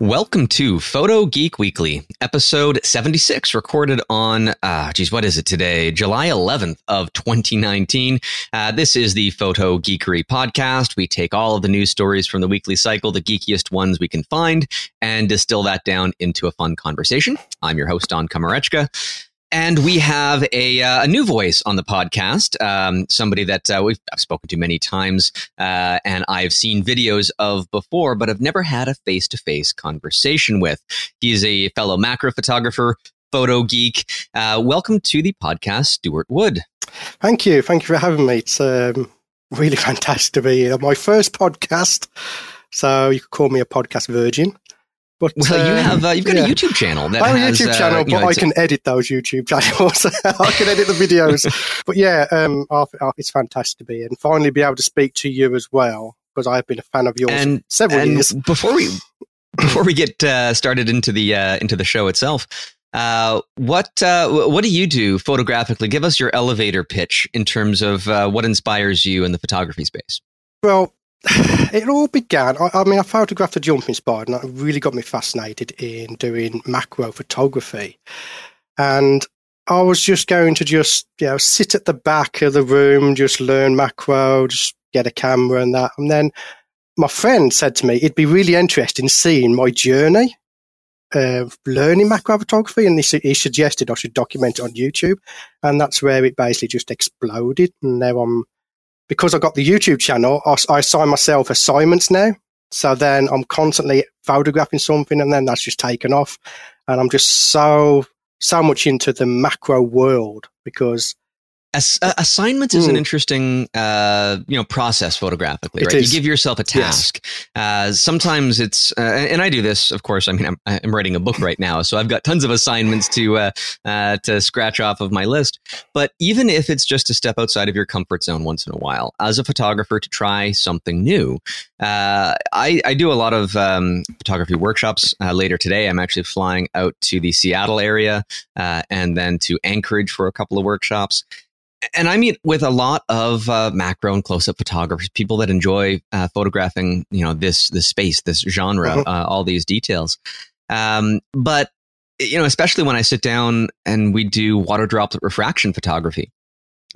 Welcome to Photo Geek Weekly, episode 76, recorded on, uh, geez, what is it today? July 11th of 2019. Uh, this is the Photo Geekery podcast. We take all of the news stories from the weekly cycle, the geekiest ones we can find, and distill that down into a fun conversation. I'm your host, Don Komarechka. And we have a, uh, a new voice on the podcast, um, somebody that uh, we've I've spoken to many times, uh, and I've seen videos of before, but I've never had a face to face conversation with. He's a fellow macro photographer, photo geek. Uh, welcome to the podcast, Stuart Wood. Thank you. Thank you for having me. It's um, really fantastic to be here. My first podcast, so you could call me a podcast virgin. But well, you have uh, you've got yeah. a YouTube channel. That I have a YouTube uh, channel, but know, I can edit those YouTube channels. I can edit the videos. but yeah, um, it's fantastic to be and finally be able to speak to you as well because I've been a fan of yours and, several and years. Before we before we get uh, started into the uh, into the show itself, uh, what uh, what do you do photographically? Give us your elevator pitch in terms of uh, what inspires you in the photography space. Well, it all began. I, I, mean, I photographed a jumping spider, and that really got me fascinated in doing macro photography. And I was just going to just you know sit at the back of the room, just learn macro, just get a camera and that. And then my friend said to me, "It'd be really interesting seeing my journey." of learning macro photography, and he, he suggested I should document it on YouTube, and that's where it basically just exploded. And now I'm because I got the YouTube channel, I, I assign myself assignments now. So then I'm constantly photographing something and then that's just taken off. And I'm just so, so much into the macro world because Ass- uh, assignments is an interesting, uh, you know, process photographically, right? You give yourself a task. Yes. Uh, sometimes it's, uh, and I do this, of course. I mean, I'm, I'm, writing a book right now, so I've got tons of assignments to uh, uh, to scratch off of my list. But even if it's just to step outside of your comfort zone once in a while, as a photographer, to try something new, I, I do a lot of um, photography workshops. later today, I'm actually flying out to the Seattle area and then to Anchorage for a couple of workshops and I meet with a lot of uh, macro and close-up photographers, people that enjoy uh, photographing, you know, this this space, this genre, mm-hmm. uh, all these details. Um, but you know, especially when I sit down and we do water droplet refraction photography,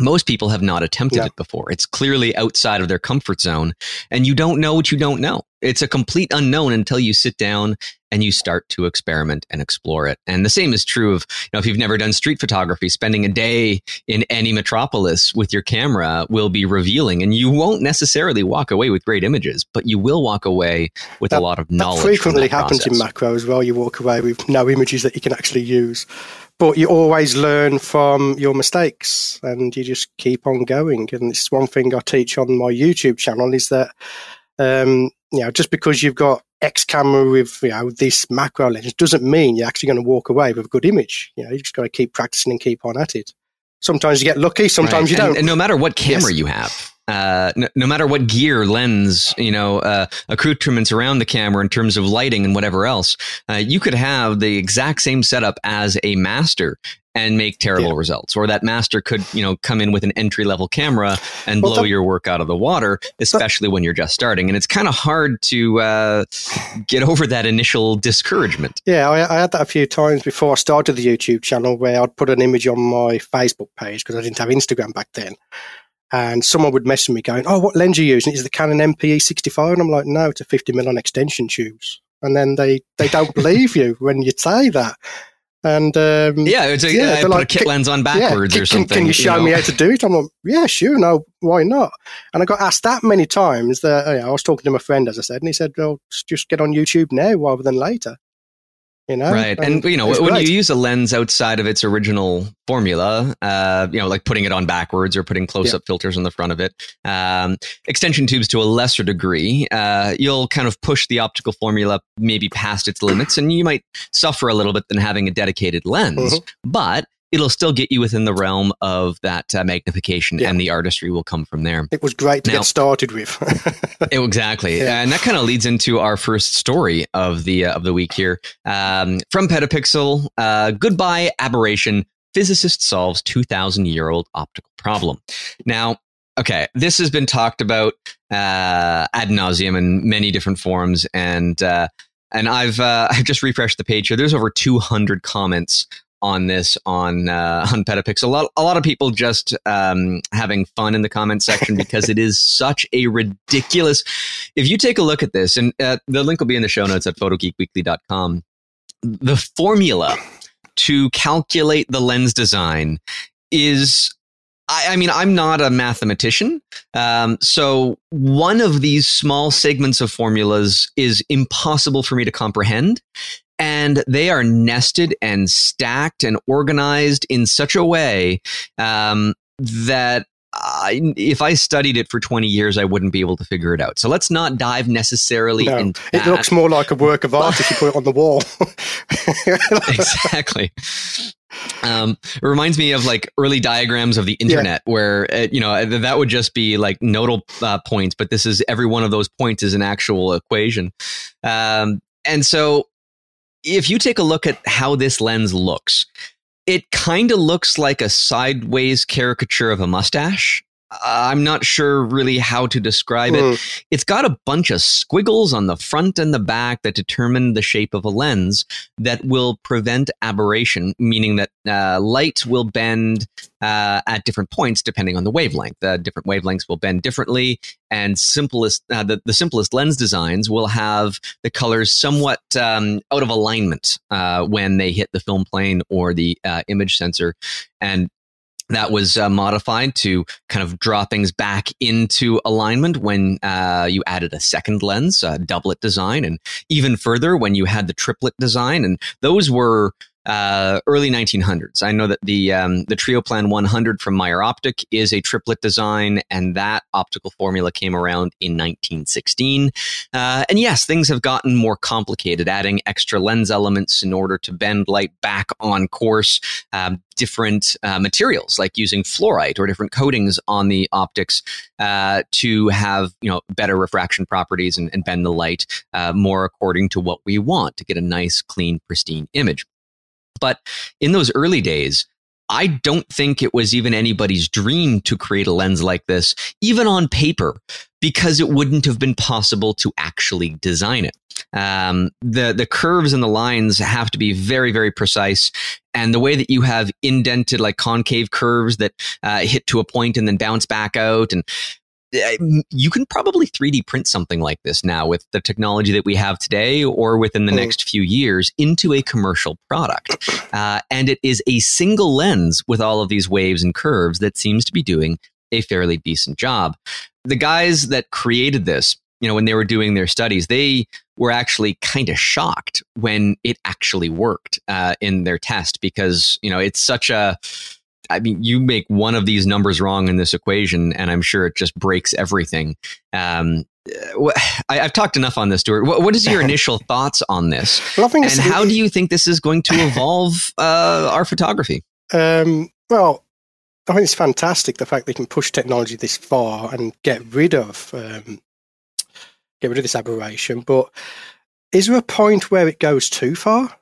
most people have not attempted yeah. it before. It's clearly outside of their comfort zone, and you don't know what you don't know. It's a complete unknown until you sit down and you start to experiment and explore it. And the same is true of, you know, if you've never done street photography, spending a day in any metropolis with your camera will be revealing and you won't necessarily walk away with great images, but you will walk away with that, a lot of knowledge. That frequently that happens process. in macro as well. You walk away with no images that you can actually use but you always learn from your mistakes and you just keep on going. And it's one thing I teach on my YouTube channel is that, um, you know, just because you've got X camera with, you know, this macro lens doesn't mean you're actually going to walk away with a good image. You know, you just got to keep practicing and keep on at it. Sometimes you get lucky, sometimes right. you don't. And, and, no matter what camera yes. you have, uh, no, no, matter what gear, lens, you know, uh, accoutrements around the camera in terms of lighting and whatever else, uh, you could have the exact same setup as a master and make terrible yeah. results. Or that master could, you know, come in with an entry level camera and well, blow your work out of the water, especially when you're just starting. And it's kind of hard to uh, get over that initial discouragement. Yeah, I, I, had that a few times before I started the YouTube channel where I'd put an image on my Facebook page because I didn't have Instagram back then and someone would message me going, "Oh, what lens are you using? Is it the Canon MPE 65?" And I'm like, "No, it's a 50 mm on extension tubes." And then they they don't believe you when you say that. And um, yeah, it's a, yeah, I put like, a kit lens on backwards yeah, or something. Can you show you know? me how to do it? I'm like, yeah, sure, no, why not? And I got asked that many times that you know, I was talking to my friend, as I said, and he said, "Well, just get on YouTube now rather than later." You know? Right. And, and you know, when great. you use a lens outside of its original formula, uh, you know, like putting it on backwards or putting close up yeah. filters on the front of it, um, extension tubes to a lesser degree, uh, you'll kind of push the optical formula maybe past its limits and you might suffer a little bit than having a dedicated lens. Mm-hmm. But it'll still get you within the realm of that uh, magnification yeah. and the artistry will come from there. It was great to now, get started with. it, exactly. Yeah. And that kind of leads into our first story of the uh, of the week here. Um, from Petapixel, uh, goodbye aberration. Physicist solves 2000 year old optical problem. Now, okay, this has been talked about uh, ad nauseum in many different forms and uh, and I've uh, I've just refreshed the page here. There's over 200 comments on this on uh, on Petapix. A lot a lot of people just um, having fun in the comment section because it is such a ridiculous. If you take a look at this, and uh, the link will be in the show notes at photogeekweekly.com. The formula to calculate the lens design is I, mean, I'm not a mathematician. Um, so one of these small segments of formulas is impossible for me to comprehend. And they are nested and stacked and organized in such a way um, that I, if I studied it for 20 years, I wouldn't be able to figure it out. So let's not dive necessarily no, into It looks more like a work of art if you put it on the wall. exactly. Um, it reminds me of like early diagrams of the internet yeah. where, uh, you know, that would just be like nodal uh, points, but this is every one of those points is an actual equation. Um, and so if you take a look at how this lens looks, it kind of looks like a sideways caricature of a mustache. I'm not sure really how to describe mm. it. Hmm. It's got a bunch of squiggles on the front and the back that determine the shape of a lens that will prevent aberration, meaning that uh, light will bend uh, at different points depending on the wavelength. Uh, different wavelengths will bend differently, and simplest uh, the, the simplest lens designs will have the colors somewhat um, out of alignment uh, when they hit the film plane or the uh, image sensor, and that was uh, modified to kind of draw things back into alignment when uh, you added a second lens, a doublet design, and even further when you had the triplet design. And those were uh, early 1900s. I know that the um, the Trioplan 100 from Meyer Optic is a triplet design, and that optical formula came around in 1916. Uh, and yes, things have gotten more complicated, adding extra lens elements in order to bend light back on course. Um, different uh, materials, like using fluorite or different coatings on the optics uh, to have you know better refraction properties and, and bend the light uh, more according to what we want to get a nice, clean, pristine image. But in those early days, I don't think it was even anybody's dream to create a lens like this, even on paper, because it wouldn't have been possible to actually design it. Um, the the curves and the lines have to be very very precise, and the way that you have indented like concave curves that uh, hit to a point and then bounce back out, and you can probably 3D print something like this now with the technology that we have today or within the mm. next few years into a commercial product. Uh, and it is a single lens with all of these waves and curves that seems to be doing a fairly decent job. The guys that created this, you know, when they were doing their studies, they were actually kind of shocked when it actually worked uh, in their test because, you know, it's such a I mean, you make one of these numbers wrong in this equation, and I'm sure it just breaks everything. Um, I, have talked enough on this, Stuart. What, what is your initial thoughts on this? Well, and how do you think this is going to evolve uh, our photography? Um, well, I think it's fantastic the fact they can push technology this far and get rid of um, get rid of this aberration. But is there a point where it goes too far?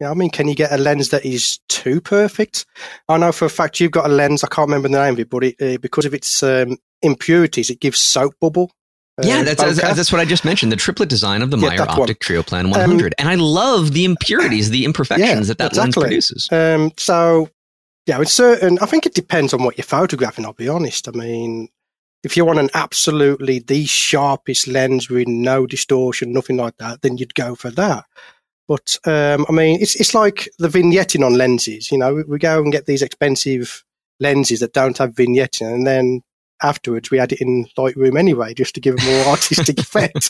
Know, I mean, can you get a lens that is too perfect? I know for a fact you've got a lens. I can't remember the name of it, but it, uh, because of its um, impurities, it gives soap bubble. Uh, yeah, that's, that's, that's what I just mentioned. The triplet design of the yeah, Meyer Optic Trioplan 100, um, and I love the impurities, the imperfections yeah, that that exactly. lens produces. Um, so, yeah, it's certain. I think it depends on what you're photographing. I'll be honest. I mean, if you want an absolutely the sharpest lens with no distortion, nothing like that, then you'd go for that. But um, I mean, it's it's like the vignetting on lenses. You know, we, we, go and get these expensive lenses that don't have vignetting, and then afterwards we add it in Lightroom anyway, just to give a more artistic effect.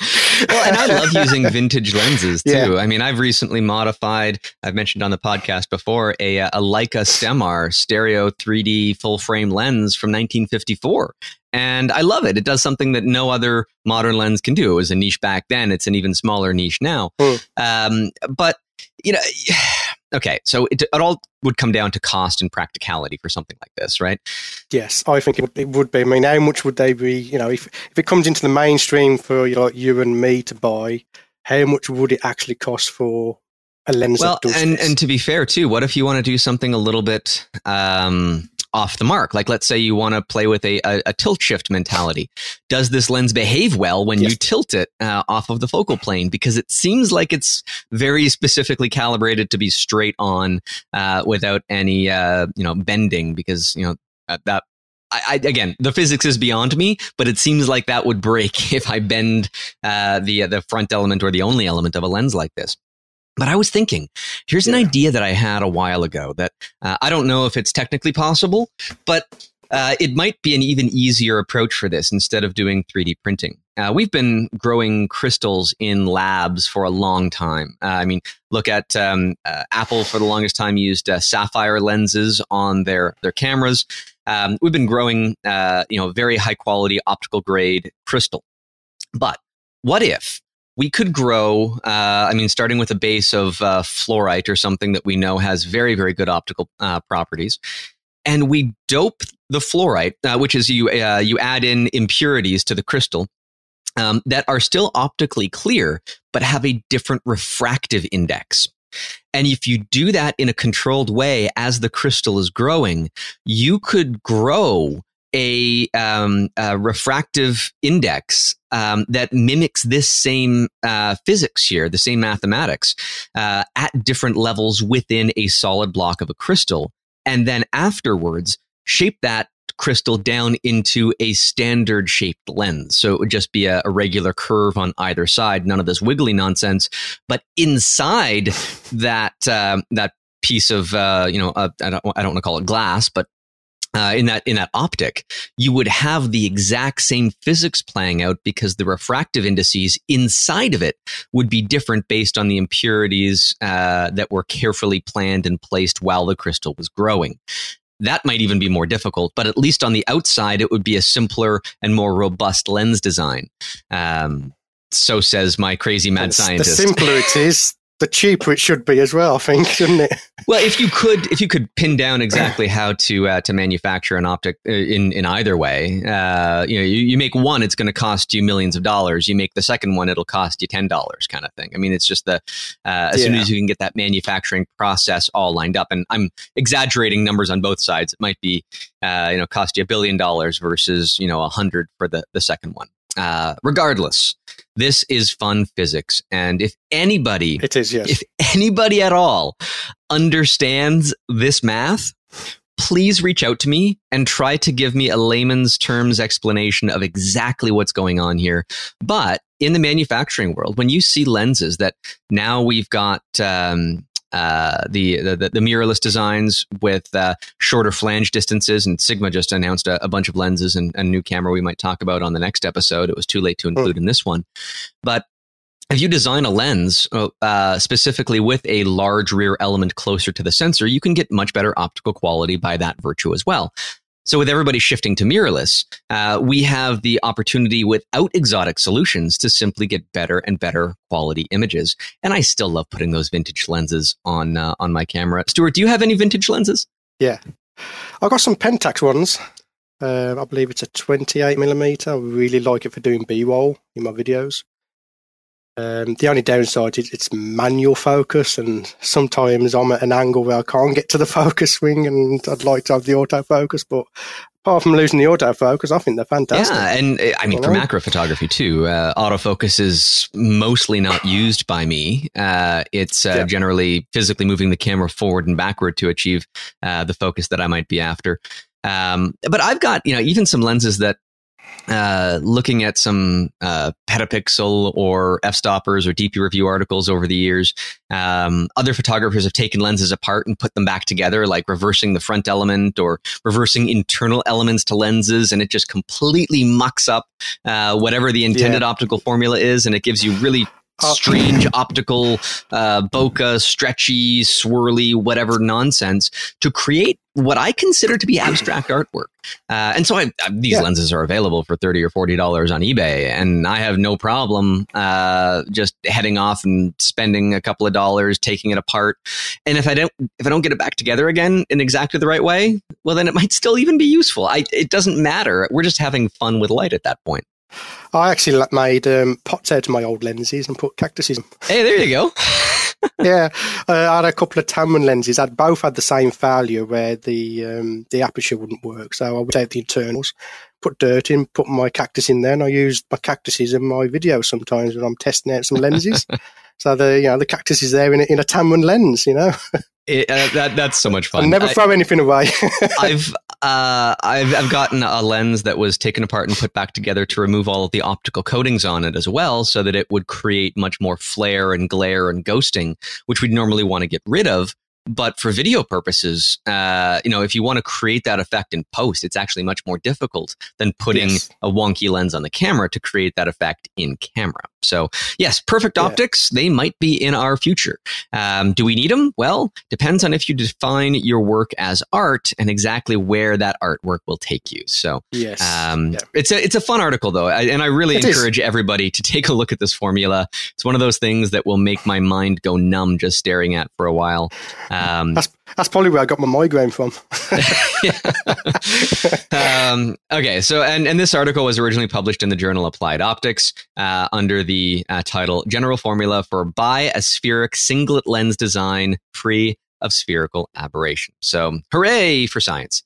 well, and I love using vintage lenses too. Yeah. I mean, I've recently modified. I've mentioned on the podcast before a a Leica Stemar stereo 3D full frame lens from 1954, and I love it. It does something that no other modern lens can do. It was a niche back then. It's an even smaller niche now. Mm. Um, but you know, okay. So it, it, all would come down to cost and practicality for something like this, right? Yes, I think it would, it would be. I mean, how much would they be? You know, if if it comes into the mainstream for you know, you and me to buy, how much would it actually cost for a lens? Well, and this? and to be fair too, what if you want to do something a little bit? Um, off the mark. Like, let's say you want to play with a, a, a, tilt shift mentality. Does this lens behave well when yes. you tilt it uh, off of the focal plane? Because it seems like it's very specifically calibrated to be straight on uh, without any, uh, you know, bending. Because you know uh, that I, I, again, the physics is beyond me, but it seems like that would break if I bend uh, the the front element or the only element of a lens like this. But I was thinking, here's an idea that I had a while ago that uh, I don't know if it's technically possible, but uh, it might be an even easier approach for this instead of doing 3D printing. Uh, we've been growing crystals in labs for a long time. Uh, I mean, look at um, uh, Apple for the longest time used uh, sapphire lenses on their their cameras. Um, we've been growing, uh, you know, very high quality optical grade crystal. But what if we could grow, uh, I mean, starting with a base of uh, fluorite or something that we know has very, very good optical uh, properties. And we dope the fluorite, uh, which is you, uh, you add in impurities to the crystal um, that are still optically clear, but have a different refractive index. And if you do that in a controlled way as the crystal is growing, you could grow a, um, a refractive index um, that mimics this same uh, physics here, the same mathematics, uh, at different levels within a solid block of a crystal. And then afterwards, shape that crystal down into a standard shaped lens. So it would just be a, a, regular curve on either side, none of this wiggly nonsense. But inside that uh, that piece of uh, you know uh, I don't I don't want to call it glass, but uh, in that in that optic, you would have the exact same physics playing out because the refractive indices inside of it would be different based on the impurities uh, that were carefully planned and placed while the crystal was growing. That might even be more difficult, but at least on the outside, it would be a simpler and more robust lens design. Um, so says my crazy mad the, scientist. The simpler it is, the cheaper it should be as well. I think, shouldn't it? Well, if you could, if you could pin down exactly how to uh, to manufacture an optic uh, in in either way, uh, you know, you, you make one, it's going to cost you millions of dollars. You make the second one, it'll cost you ten dollars, kind of thing. I mean, it's just the uh, as yeah. soon as you can get that manufacturing process all lined up, and I'm exaggerating numbers on both sides. It might be, uh, you know, cost you a billion dollars versus you know a hundred for the the second one. Uh, regardless, this is fun physics. And if anybody, it is, yes. If anybody at all understands this math, please reach out to me and try to give me a layman's terms explanation of exactly what's going on here. But in the manufacturing world, when you see lenses that now we've got, um, uh, the, the, the mirrorless designs with uh, shorter flange distances. And Sigma just announced a, a bunch of lenses and a new camera we might talk about on the next episode. It was too late to include oh. in this one, but if you design a lens uh, uh, specifically with a large rear element closer to the sensor, you can get much better optical quality by that virtue as well. So with everybody shifting to mirrorless, uh, we have the opportunity without exotic solutions to simply get better and better quality images. And I still love putting those vintage lenses on uh, on my camera. Stuart, do you have any vintage lenses? Yeah, I've got some Pentax ones. Uh, I believe it's a 28 millimeter. I really like it for doing B-roll in my videos. Um, the only downside is it's manual focus, and sometimes I'm at an angle where I can't get to the focus ring, and I'd like to have the autofocus. But apart from losing the autofocus, I think they're fantastic. Yeah, and uh, I mean for macro photography too, uh, autofocus is mostly not used by me. Uh, it's uh, yeah. generally physically moving the camera forward and backward to achieve uh, the focus that I might be after. Um, but I've got you know even some lenses that uh, looking at some uh, petapixel or f-stoppers or DP review articles over the years. Um, other photographers have taken lenses apart and put them back together, like reversing the front element or reversing internal elements to lenses, and it just completely mucks up uh, whatever the intended yeah. optical formula is, and it gives you really strange optical uh, bokeh, stretchy, swirly, whatever nonsense to create what I consider to be abstract artwork. Uh, and so I, I, these yeah. lenses are available for thirty or forty dollars on eBay, and I have no problem uh, just heading off and spending a couple of dollars, taking it apart. And if I don't, if I don't get it back together again in exactly the right way, well, then it might still even be useful. I, it doesn't matter. We're just having fun with light at that point. I actually made um, pots out of my old lenses and put cactuses. Hey, there you go. yeah, uh, I had a couple of Tamron lenses. I'd both had the same failure where the um, the aperture wouldn't work. So I would take the internals, put dirt in, put my cactus in there, and I used my cactuses in my videos sometimes when I'm testing out some lenses. so the you know the cactus is there in a, in a Tamron lens, you know. It, uh, that that's so much fun. I never throw I, anything away. I've uh, I've I've gotten a lens that was taken apart and put back together to remove all of the optical coatings on it as well, so that it would create much more flare and glare and ghosting, which we'd normally want to get rid of. But for video purposes, uh, you know, if you want to create that effect in post, it's actually much more difficult than putting yes. a wonky lens on the camera to create that effect in camera. So, yes, perfect yeah. optics, they might be in our future. Um, do we need them? Well, depends on if you define your work as art and exactly where that artwork will take you. So, yes. Um, yeah. it's, a, it's a fun article, though. I, and I really it encourage is. everybody to take a look at this formula. It's one of those things that will make my mind go numb just staring at for a while. Um, that's, that's probably where I got my migraine from. um, okay, so and and this article was originally published in the journal Applied Optics uh, under the uh, title "General Formula for Bi-Aspheric Singlet Lens Design Free of Spherical Aberration." So, hooray for science!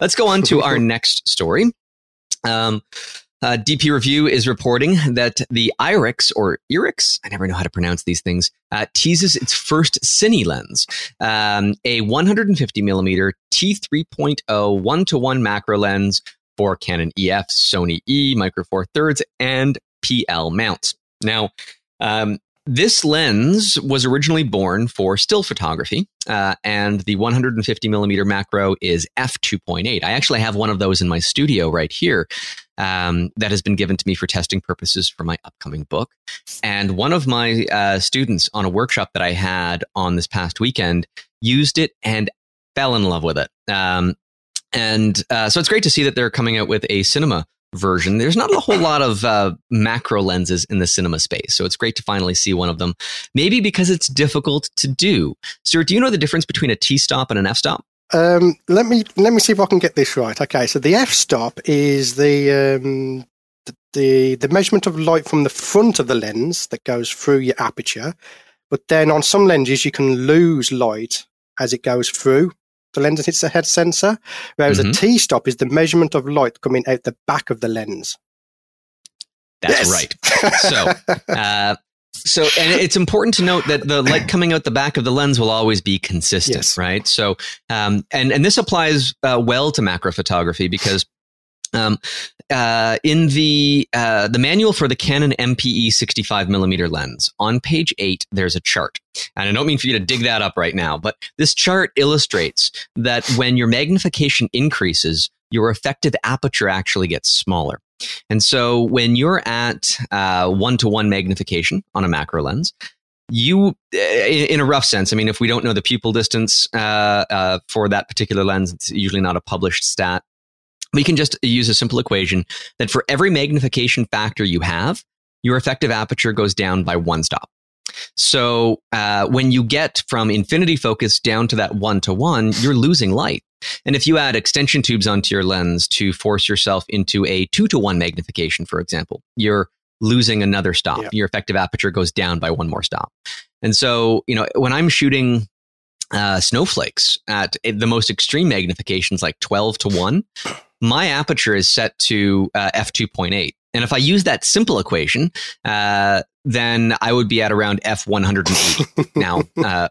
Let's go on to our next story. Um, uh, DP Review is reporting that the IRIX or IRIX, I never know how to pronounce these things, uh, teases its first Cine lens, um, a 150 millimeter T3.0 one to one macro lens for Canon EF, Sony E, Micro Four Thirds, and PL mounts. Now, um, this lens was originally born for still photography, uh, and the 150 millimeter macro is f2.8. I actually have one of those in my studio right here um, that has been given to me for testing purposes for my upcoming book. And one of my uh, students on a workshop that I had on this past weekend used it and fell in love with it. Um, and uh, so it's great to see that they're coming out with a cinema version. There's not a whole lot of uh, macro lenses in the cinema space, so it's great to finally see one of them. Maybe because it's difficult to do. Stuart, do you know the difference between a T stop and an f stop? Um, let me let me see if I can get this right. Okay, so the f stop is the um, the the measurement of light from the front of the lens that goes through your aperture, but then on some lenses you can lose light as it goes through the lens and hits the head sensor, whereas mm-hmm. a T stop is the measurement of light coming out the back of the lens. That's yes. right. So, uh, so, and it's important to note that the light coming out the back of the lens will always be consistent, yes. right? So, um, and and this applies uh, well to macro photography because um, uh, in the uh, the manual for the Canon MPE 65 millimeter lens, on page eight, there's a chart, and I don't mean for you to dig that up right now, but this chart illustrates that when your magnification increases, your effective aperture actually gets smaller. And so when you're at one to one magnification on a macro lens, you, in a rough sense, I mean, if we don't know the pupil distance uh, uh, for that particular lens, it's usually not a published stat we can just use a simple equation that for every magnification factor you have, your effective aperture goes down by one stop. So uh, when you get from infinity focus down to that one to one, you're losing light. And if you add extension tubes onto your lens to force yourself into a two to one magnification, for example, you're losing another stop. Yeah. Your effective aperture goes down by one more stop. And so, you know, when I'm shooting uh, snowflakes at the most extreme magnifications, like 12 to 1, my aperture is set to uh, f2.8. And if I use that simple equation, uh, then I would be at around f180. now, uh,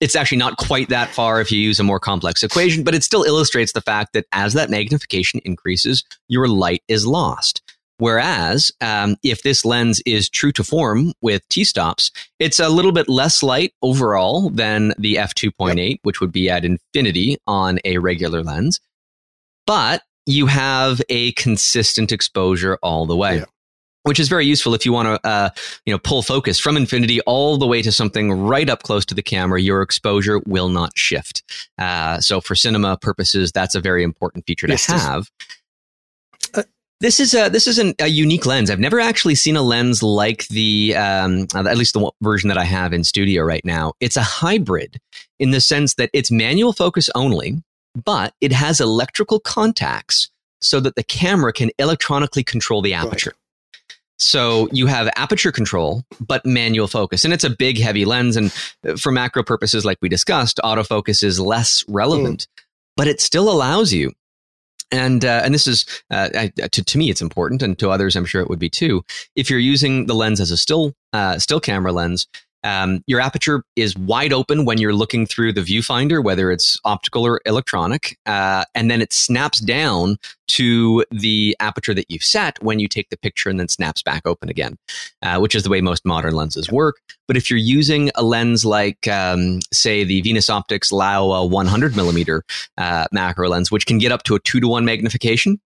it's actually not quite that far if you use a more complex equation, but it still illustrates the fact that as that magnification increases, your light is lost. Whereas um, if this lens is true to form with T stops, it's a little bit less light overall than the f2.8, yep. which would be at infinity on a regular lens. But you have a consistent exposure all the way. Yeah. Which is very useful if you want to, uh, you know, pull focus from infinity all the way to something right up close to the camera. Your exposure will not shift. Uh, so for cinema purposes, that's a very important feature to yes, have. Uh, this is a this is an, a unique lens. I've never actually seen a lens like the um, at least the version that I have in studio right now. It's a hybrid in the sense that it's manual focus only, but it has electrical contacts so that the camera can electronically control the aperture. Right. So you have aperture control, but manual focus. And it's a big, heavy lens. And uh, for macro purposes, like we discussed, autofocus is less relevant, mm. but it still allows you. And uh, and this is uh, to to me it's important, and to others I'm sure it would be too. If you're using the lens as a still uh, still camera lens, um, your aperture is wide open when you're looking through the viewfinder, whether it's optical or electronic, uh, and then it snaps down to the aperture that you've set when you take the picture and then snaps back open again, uh, which is the way most modern lenses work. But if you're using a lens like, um, say, the Venus Optics Laowa 100 millimeter uh, macro lens, which can get up to a two to one magnification,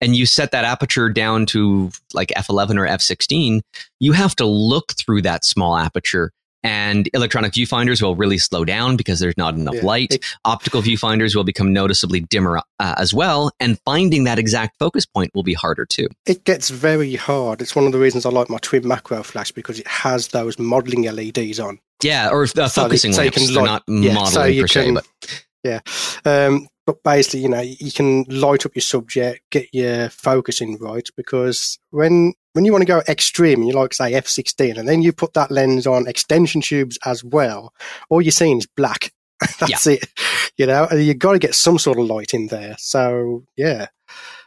and you set that aperture down to like f11 or f16, you have to look through that small aperture and electronic viewfinders will really slow down because there's not enough yeah. light. It, Optical viewfinders will become noticeably dimmer uh, as well, and finding that exact focus point will be harder too. It gets very hard. It's one of the reasons I like my twin macro flash because it has those modeling LEDs on. Yeah, or uh, focusing so lamps. They're not yeah, modeling so per se, but yeah. Um, but basically, you know, you can light up your subject, get your focusing right, because when when you want to go extreme you like say f16 and then you put that lens on extension tubes as well all you're seeing is black that's yeah. it you know you've got to get some sort of light in there so yeah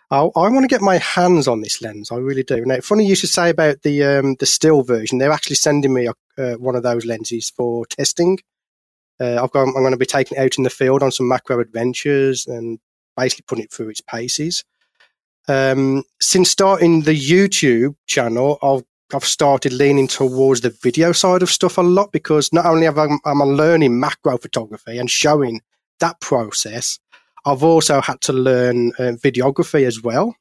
I, I, want to get my hands on this lens. I really do. Now, funny you should say about the um, the still version. They're actually sending me a, uh, one of those lenses for testing. Uh, I've got, I'm going to be taking it out in the field on some macro adventures and basically putting it through its paces. Um, since starting the YouTube channel, I've I've started leaning towards the video side of stuff a lot because not only have I, am I learning macro photography and showing that process, I've also had to learn uh, videography as well.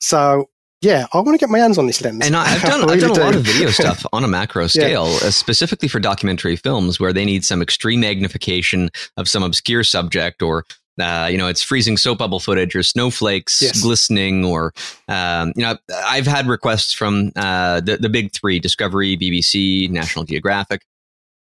So yeah, I want to get my hands on this lens. And I, have done, really I've done a do. lot of video stuff on a macro scale, yeah. uh, specifically for documentary films where they need some extreme magnification of some obscure subject or uh, you know, it's freezing soap bubble footage or snowflakes yes. glistening, or um, you know, I've had requests from uh, the the big three: Discovery, BBC, National Geographic,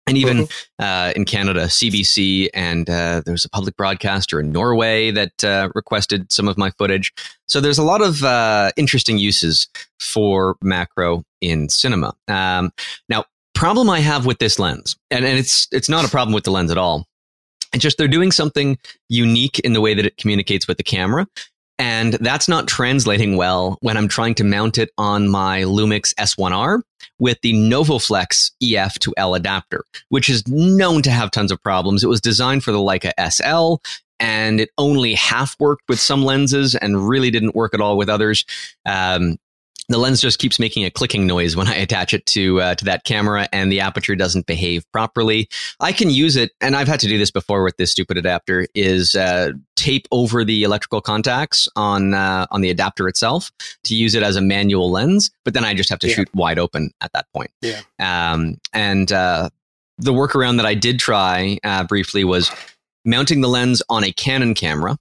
and even mm-hmm. uh, in Canada, CBC, and uh, there's a public broadcaster in Norway that uh, requested some of my footage. So there's a lot of uh, interesting uses for macro in cinema. Um, now, problem I have with this lens, and, and it's it's not a problem with the lens at all it's just they're doing something unique in the way that it communicates with the camera. And that's not translating well when I'm trying to mount it on my Lumix S1R with the NovoFlex EF to L adapter, which is known to have tons of problems. It was designed for the Leica SL and it only half worked with some lenses and really didn't work at all with others. Um, the lens just keeps making a clicking noise when I attach it to uh, to that camera, and the aperture doesn't behave properly. I can use it, and I've had to do this before with this stupid adapter. Is uh, tape over the electrical contacts on uh, on the adapter itself to use it as a manual lens, but then I just have to yeah. shoot wide open at that point. Yeah. Um, and uh, the workaround that I did try uh, briefly was mounting the lens on a Canon camera,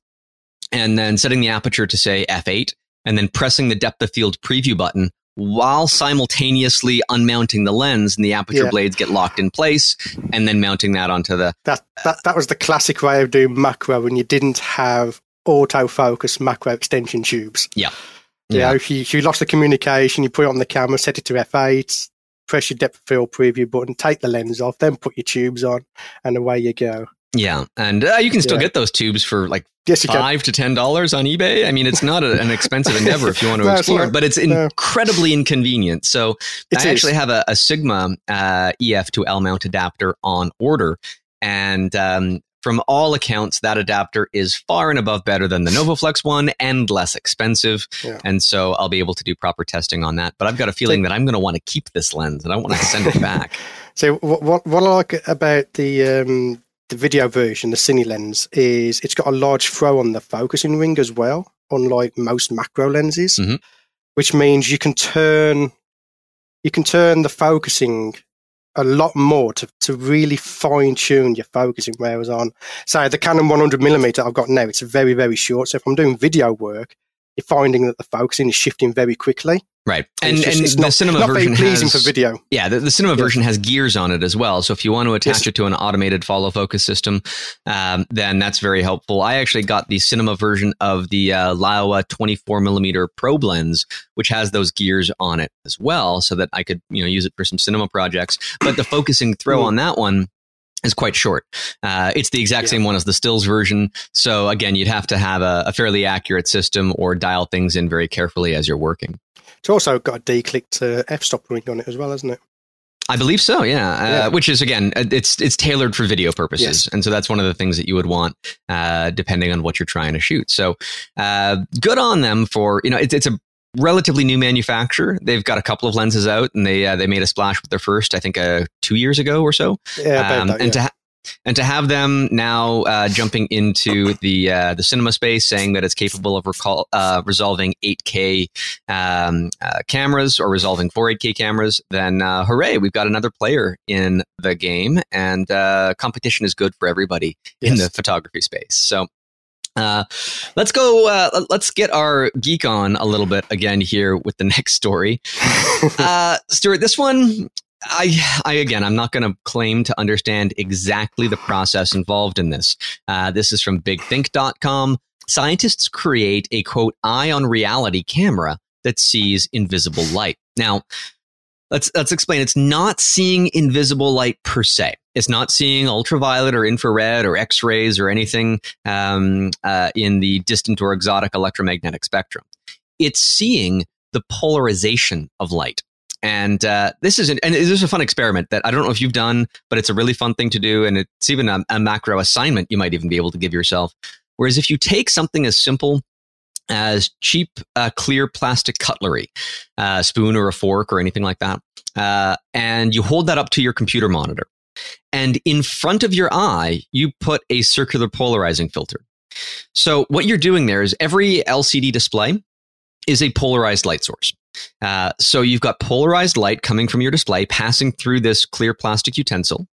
and then setting the aperture to say f8 and then pressing the depth of field preview button while simultaneously unmounting the lens and the aperture yeah. blades get locked in place and then mounting that onto the that, that that was the classic way of doing macro when you didn't have autofocus macro extension tubes. Yeah. You yeah. know, if you, if you lost the communication you put it on the camera set it to f8 press your depth of field preview button take the lens off then put your tubes on and away you go yeah, and uh, you can still yeah. get those tubes for like yes, five to ten dollars on eBay. I mean, it's not a, an expensive endeavor if you want to no, explore it, but it's no. incredibly inconvenient. So it I is. actually have a, a Sigma uh, EF to L mount adapter on order, and um, from all accounts, that adapter is far and above better than the NovoFlex one and less expensive. Yeah. And so I'll be able to do proper testing on that. But I've got a feeling that I'm going to want to keep this lens and I want to send it back. So what what I like about the um, the video version, the Cine lens, is it's got a large throw on the focusing ring as well, unlike most macro lenses, mm-hmm. which means you can turn you can turn the focusing a lot more to, to really fine tune your focusing. Whereas on, say, the Canon 100 millimeter I've got now, it's very, very short. So if I'm doing video work, you're finding that the focusing is shifting very quickly. Right, and, and, just, and the not, cinema not version pleasing has, for video. Yeah, the, the cinema yeah. version has gears on it as well. So if you want to attach yes. it to an automated follow focus system, um, then that's very helpful. I actually got the cinema version of the uh, Laowa 24 millimeter probe lens, which has those gears on it as well, so that I could you know use it for some cinema projects. But the focusing throw on that one is quite short. Uh, it's the exact yeah. same one as the stills version. So again, you'd have to have a, a fairly accurate system or dial things in very carefully as you're working. It's also got a declicked uh, f-stop ring on it as well, hasn't it? I believe so, yeah. Uh, yeah. Which is again, uh, it's it's tailored for video purposes, yes. and so that's one of the things that you would want, uh, depending on what you're trying to shoot. So, uh, good on them for you know it's it's a relatively new manufacturer. They've got a couple of lenses out, and they uh, they made a splash with their first, I think, uh, two years ago or so. Yeah, um, that, and to ha- and to have them now uh, jumping into the uh, the cinema space, saying that it's capable of recall, uh, resolving 8K um, uh, cameras or resolving 4K cameras, then uh, hooray! We've got another player in the game, and uh, competition is good for everybody yes. in the photography space. So. Uh, let's go. Uh, let's get our geek on a little bit again here with the next story. Uh, Stuart, this one I, I again, I'm not going to claim to understand exactly the process involved in this. Uh, this is from BigThink.com. Scientists create a quote eye on reality camera that sees invisible light. Now, let's let's explain. It's not seeing invisible light per se. It's not seeing ultraviolet or infrared or X rays or anything um, uh, in the distant or exotic electromagnetic spectrum. It's seeing the polarization of light. And uh, this is an, and this is a fun experiment that I don't know if you've done, but it's a really fun thing to do, and it's even a, a macro assignment you might even be able to give yourself. Whereas if you take something as simple as cheap, uh, clear plastic cutlery, a uh, spoon or a fork or anything like that, uh, and you hold that up to your computer monitor, and in front of your eye, you put a circular polarizing filter. So what you're doing there is every LCD display is a polarized light source. Uh, so you've got polarized light coming from your display passing through this clear plastic utensil.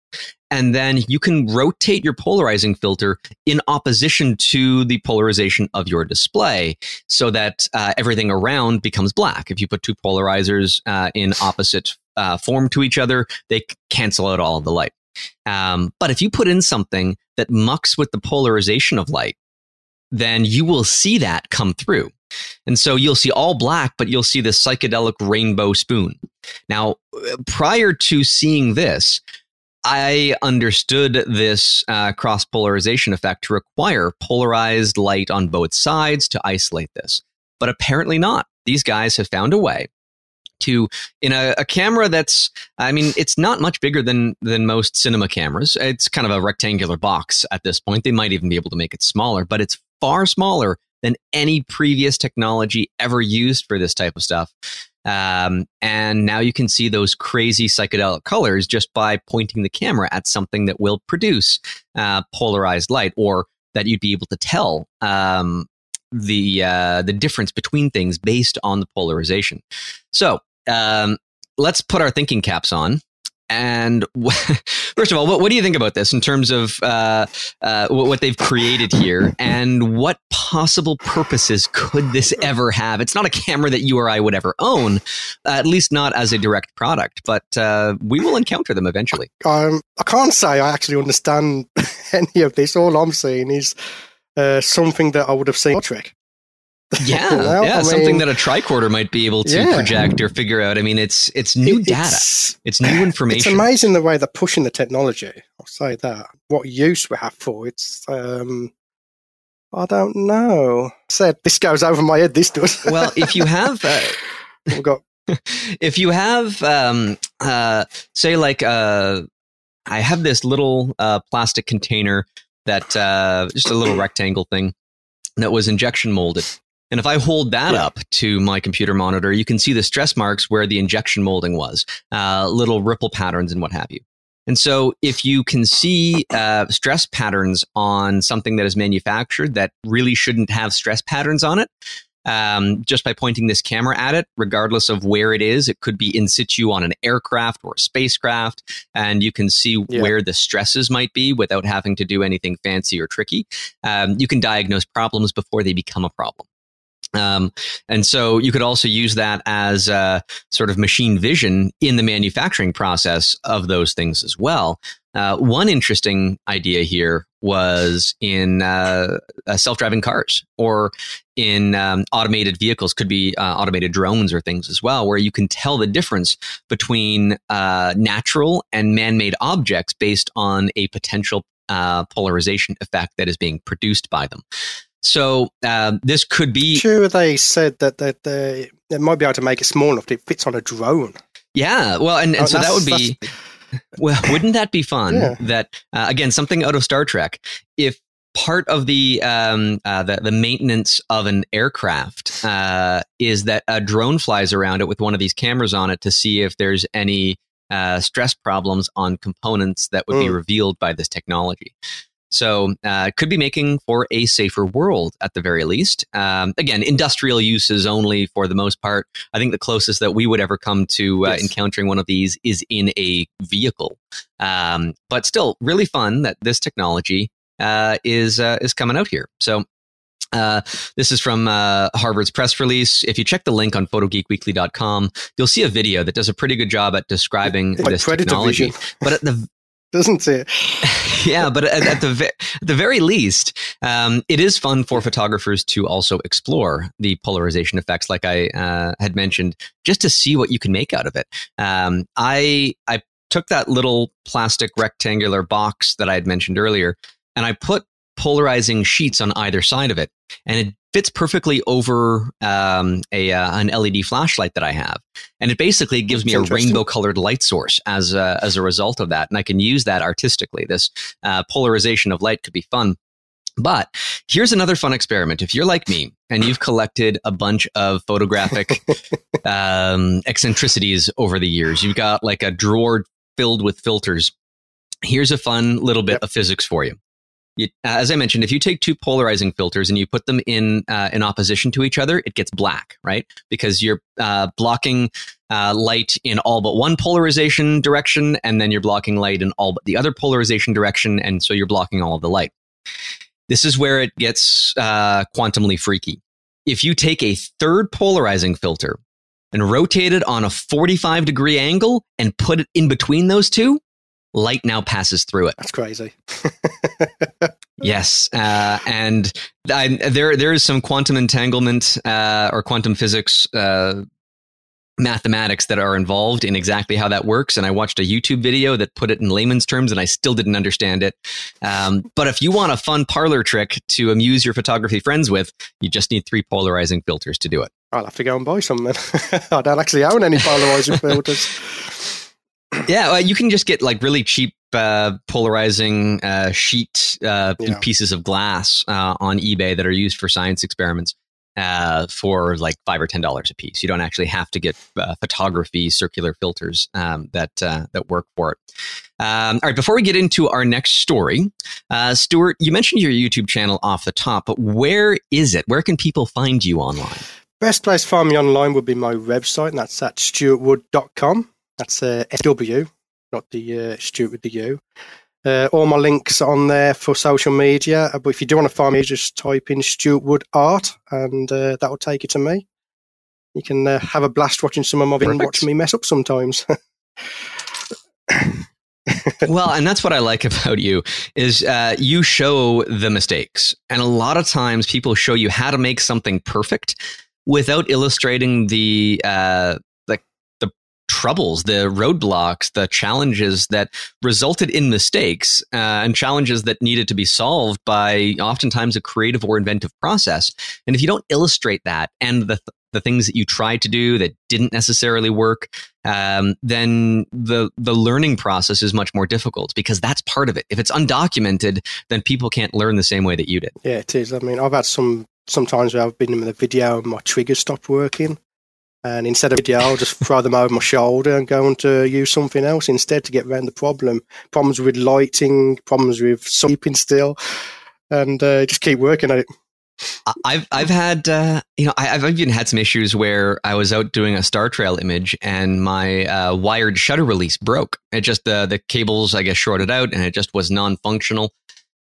And then you can rotate your polarizing filter in opposition to the polarization of your display so that uh, everything around becomes black. If you put two polarizers uh, in opposite uh, form to each other, they cancel out all the light. Um, but if you put in something that mucks with the polarization of light, then you will see that come through. And so you'll see all black, but you'll see this psychedelic rainbow spoon. Now, prior to seeing this, I understood this uh, cross polarization effect to require polarized light on both sides to isolate this. But apparently not. These guys have found a way to in a, a, camera that's i mean it's not much bigger than than most cinema cameras it's kind of a rectangular box at this point they might even be able to make it smaller but it's far smaller than any previous technology ever used for this type of stuff. Um, and now you can see those crazy psychedelic colors just by pointing the camera at something that will produce uh, polarized light, or that you'd be able to tell um, the uh, the difference between things based on the polarization. So um, let's put our thinking caps on and first of all, what, what, do you think about this in terms of uh, uh, what they've created here, and what possible purposes could this ever have? It's not a camera that you or I would ever own, at least not as a direct product, but uh, we will encounter them eventually. Um, I can't say I actually understand any of this. All I'm saying is uh, something that I would have seen on Trek. Yeah, well, yeah, I something mean, that a tricorder might be able to yeah. project or figure out. I mean, it's it's new it, data, it's, it's, new information. It's amazing the way they're pushing the technology. I'll say that. What use we have for it's. Um, I don't know. I said this goes over my head. This does. well, if you have, uh, we've got. if you have, um, uh, say, like, uh, I have this little uh, plastic container that uh, just a little rectangle thing that was injection molded and if I hold that yeah. up to my computer monitor, you can see the stress marks where the injection molding was, uh, little ripple patterns and what have you. And so, if you can see uh, stress patterns on something that is manufactured that really shouldn't have stress patterns on it, um, just by pointing this camera at it, regardless of where it is, it could be in situ on an aircraft or a spacecraft, and you can see yeah. where the stresses might be without having to do anything fancy or tricky. Um, you can diagnose problems before they become a problem. Um, and so you could also use that as a sort of machine vision in the manufacturing process of those things as well. Uh, one interesting idea here was in uh, uh, self-driving cars or in um, automated vehicles could be uh, automated drones or things as well where you can tell the difference between uh, natural and man-made objects based on a potential uh, polarization effect that is being produced by them so uh, this could be. Sure, they said that that they, they might be able to make it small enough that it fits on a drone. Yeah, well, and, and oh, so that would be. Well, wouldn't that be fun? Yeah. That uh, again, something out of Star Trek. If part of the um, uh, the, the maintenance of an aircraft uh, is that a drone flies around it with one of these cameras on it to see if there's any uh, stress problems on components that would mm. be revealed by this technology. So, uh, could be making for a safer world at the very least. Um, again, industrial uses only for the most part. I think the closest that we would ever come to uh, yes. encountering one of these is in a vehicle. Um, but still, really fun that this technology uh, is uh, is coming out here. So. Uh, this is from uh, Harvard's press release. If you check the link on photogeekweekly.com, you'll see a video that does a pretty good job at describing like this technology. Vision. But at the doesn't it? yeah, but at, at the ve- the very least, um, it is fun for photographers to also explore the polarization effects, like I uh, had mentioned, just to see what you can make out of it. Um, I I took that little plastic rectangular box that I had mentioned earlier, and I put polarizing sheets on either side of it, and it fits perfectly over um, a uh, an LED flashlight that I have, and it basically gives That's me a rainbow colored light source as a, as a result of that, and I can use that artistically. This uh, polarization of light could be fun. But here's another fun experiment. If you're like me and you've collected a bunch of photographic um, eccentricities over the years, you've got like a drawer filled with filters. Here's a fun little bit yep. of physics for you. You, as I mentioned, if you take two polarizing filters and you put them in uh, in opposition to each other, it gets black, right? Because you're uh, blocking uh, light in all but one polarization direction, and then you're blocking light in all but the other polarization direction, and so you're blocking all of the light. This is where it gets uh, quantumly freaky. If you take a third polarizing filter and rotate it on a 45 degree angle and put it in between those two, light now passes through it. That's crazy. yes, uh, and I, there there is some quantum entanglement uh, or quantum physics. Uh, mathematics that are involved in exactly how that works and i watched a youtube video that put it in layman's terms and i still didn't understand it um, but if you want a fun parlor trick to amuse your photography friends with you just need three polarizing filters to do it i'll have to go and buy some then i don't actually own any polarizing filters yeah, well, you can just get like really cheap uh, polarizing uh, sheet uh, yeah. pieces of glass uh, on eBay that are used for science experiments uh, for like five or ten dollars a piece. You don't actually have to get uh, photography circular filters um, that that work for it. Um, all right, before we get into our next story, Stuart, you mentioned your YouTube channel off the top, but where is it? Where can people find you online? Best place to find me online would be my website, and that's at stuartwood.com. That's uh, SW, not the uh, Stuart with the U. Uh, all my links on there for social media. Uh, but if you do want to find me, just type in Stuart Wood Art, and uh, that will take you to me. You can uh, have a blast watching some of my videos and watch me mess up sometimes. well, and that's what I like about you is uh, you show the mistakes, and a lot of times people show you how to make something perfect without illustrating the uh, troubles, the roadblocks, the challenges that resulted in mistakes uh, and challenges that needed to be solved by oftentimes a creative or inventive process. And if you don't illustrate that and the the things that you tried to do that didn't necessarily work, um, then the the learning process is much more difficult because that's part of it. If it's undocumented, then people can't learn the same way that you did. Yeah, it is. I mean, I've had some sometimes where I've been in the video and my triggers stopped working, and instead of video, I'll just throw them over my shoulder and go on to use something else instead to get around the problem. Problems with lighting, problems with sleeping still, and uh, just keep working at it. I've I've had uh, you know I've even had some issues where I was out doing a Star Trail image and my uh, wired shutter release broke. It just the the cables I guess shorted out and it just was non functional.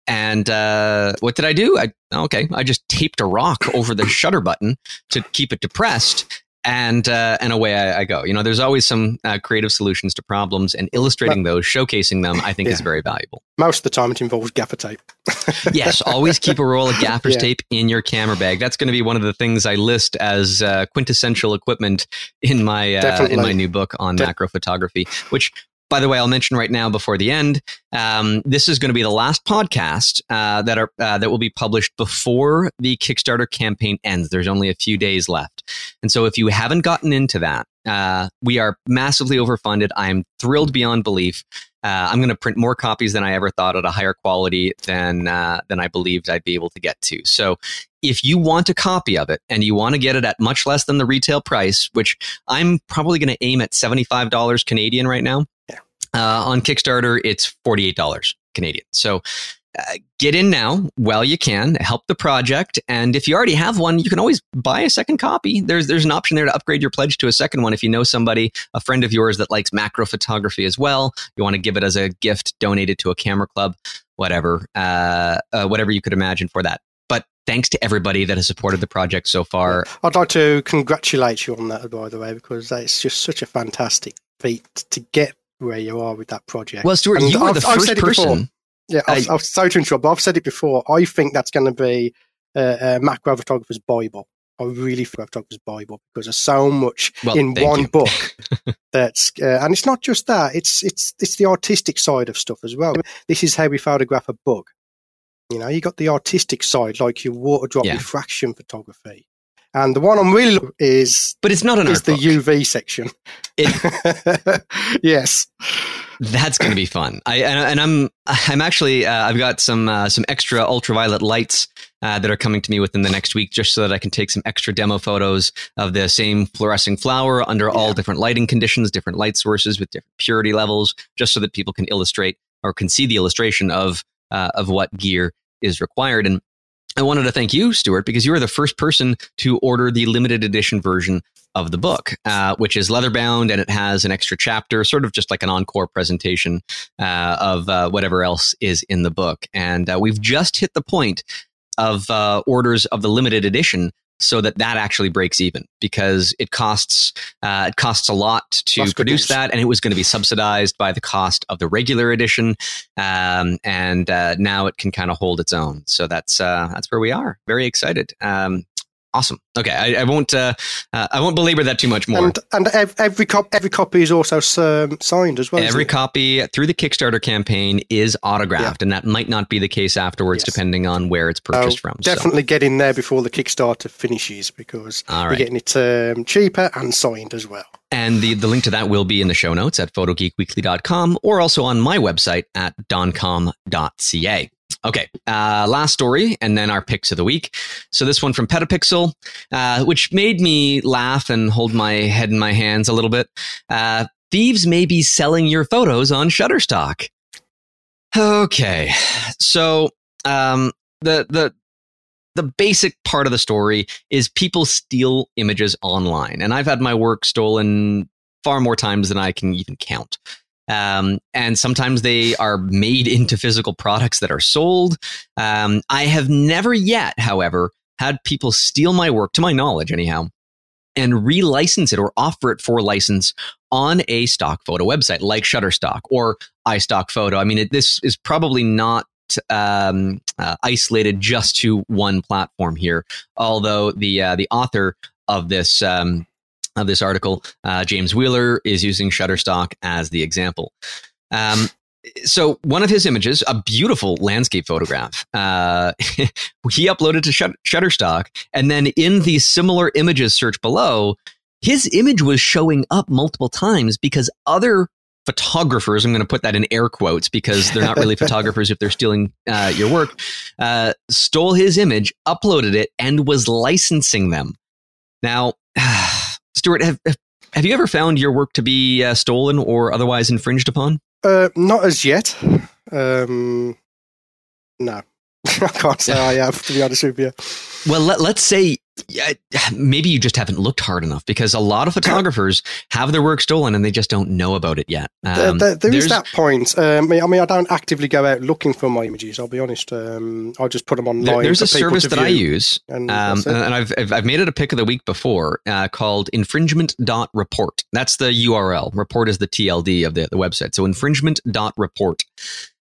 and uh, what did I do? I okay, I just taped a rock over the shutter button to keep it depressed, and uh, and away I, I, go. You know, there's always some uh, creative solutions to problems, and illustrating those, showcasing them, I think yeah. is very valuable. Most of the time, it involves gaffer tape. yes, always keep a roll of gaffer's yeah. tape in your camera bag. That's going to be one of the things I list as uh, quintessential equipment in my uh, in my new book on De- macro photography, which by the way, I'll mention right now before the end, um, this is going to be the last podcast uh, that are uh, that will be published before the Kickstarter campaign ends. There's only a few days left, and so if you haven't gotten into that, uh, we are massively overfunded. I am thrilled beyond belief. Uh, I'm going to print more copies than I ever thought at a higher quality than uh, than I believed I'd be able to get to. So, if you want a copy of it and you want to get it at much less than the retail price, which I'm probably going to aim at $75 Canadian right now, uh, on Kickstarter, it's $48 Canadian. So uh, get in now while you can, help the project. And if you already have one, you can always buy a second copy. There's, there's an option there to upgrade your pledge to a second one. If you know somebody, a friend of yours that likes macro photography as well, you want to give it as a gift, donate it to a camera club, whatever, uh, uh, whatever you could imagine for that. But thanks to everybody that has supported the project so far. I'd like to congratulate you on that, by the way, because it's just such a fantastic feat to get where you are with that project. Well, Stuart, and you were I've, the 1st person. Yeah, I've, I, I've, sorry to interrupt, but I've said it before. I think that's going to be a, a macro photographer's Bible. I really feel photographer's Bible because there's so much well, in one you. book. that's uh, and it's not just that. It's it's it's the artistic side of stuff as well. This is how we photograph a bug. You know, you got the artistic side, like your water drop yeah. refraction photography. And the one I'm really looking is, but it's not an is the book. UV section. It, yes, that's going to be fun. I and, and I'm I'm actually uh, I've got some uh, some extra ultraviolet lights uh, that are coming to me within the next week, just so that I can take some extra demo photos of the same fluorescing flower under all different lighting conditions, different light sources with different purity levels, just so that people can illustrate or can see the illustration of uh, of what gear is required. And I wanted to thank you, Stuart, because you were the first person to order the limited edition version of the book, uh, which is leather bound and it has an extra chapter, sort of just like an encore presentation uh, of uh, whatever else is in the book. And uh, we've just hit the point of uh, orders of the limited edition so that that actually breaks even because it costs uh, it costs a lot to That's produce that, and it was going to be subsidized by the cost of the regular edition, um, and uh, now it can kind of hold its own. So that's uh, that's where we are. Very excited. Um, Awesome. Okay, I, I won't. Uh, uh, I won't belabor that too much more. And, and every cop, every copy is also um, signed as well. Every copy through the Kickstarter campaign is autographed, yeah. and that might not be the case afterwards, yes. depending on where it's purchased from. Definitely so. get in there before the Kickstarter finishes because All right. you're getting it um, cheaper and signed as well. And the, the link to that will be in the show notes at photogeekweekly.com or also on my website at donkom.ca. Okay, uh, last story, and then our picks of the week. So this one from Petapixel, uh, which made me laugh and hold my head in my hands a little bit. Uh, thieves may be selling your photos on Shutterstock. Okay, so um, the the the basic part of the story is people steal images online, and I've had my work stolen far more times than I can even count. Um, and sometimes they are made into physical products that are sold. Um, I have never yet, however, had people steal my work, to my knowledge, anyhow, and relicense it or offer it for license on a stock photo website like Shutterstock or iStock Photo. I mean, it, this is probably not um, uh, isolated just to one platform here, although the uh, the author of this um, of this article, uh, James Wheeler is using Shutterstock as the example. Um, so one of his images, a beautiful landscape photograph, uh, he uploaded to Shutterstock, and then in the similar images search below, his image was showing up multiple times because other photographers, I'm going to put that in air quotes because they're not really photographers if they're stealing uh, your work, uh, stole his image, uploaded it, and was licensing them. Now, Stuart, have, have you ever found your work to be uh, stolen or otherwise infringed upon? Uh, not as yet. Um, no. I can't say I have, to be honest with you. Well, let, us say yeah, maybe you just haven't looked hard enough because a lot of photographers have their work stolen and they just don't know about it yet. Um, there, there is that point. Um, I mean, I don't actively go out looking for my images. I'll be honest. Um, I just put them online. There, there's a service that I use, and, um, and I've, I've made it a pick of the week before uh, called infringement.report. That's the URL. Report is the TLD of the, the website. So infringement.report.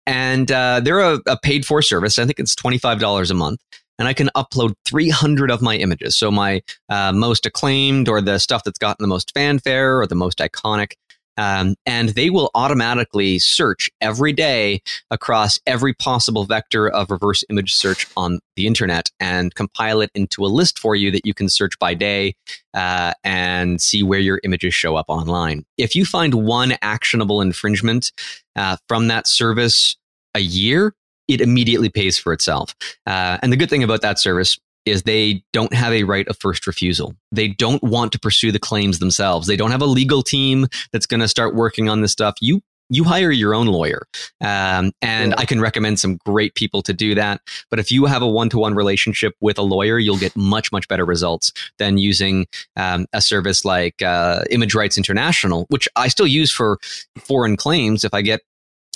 And uh, they're a, a paid for service. I think it's $25 a month and I can upload 300 of my images. So my uh, most acclaimed or the stuff that's gotten the most fanfare or the most iconic. Um, and they will automatically search every day across every possible vector of reverse image search on the internet and compile it into a list for you that you can search by day uh, and see where your images show up online. If you find one actionable infringement uh, from that service a year, it immediately pays for itself. Uh, and the good thing about that service is they don't have a right of first refusal. They don't want to pursue the claims themselves. They don't have a legal team that's going to start working on this stuff. You you hire your own lawyer, um, and yeah. I can recommend some great people to do that. But if you have a one-to-one relationship with a lawyer, you'll get much much better results than using um, a service like uh, Image Rights International, which I still use for foreign claims. If I get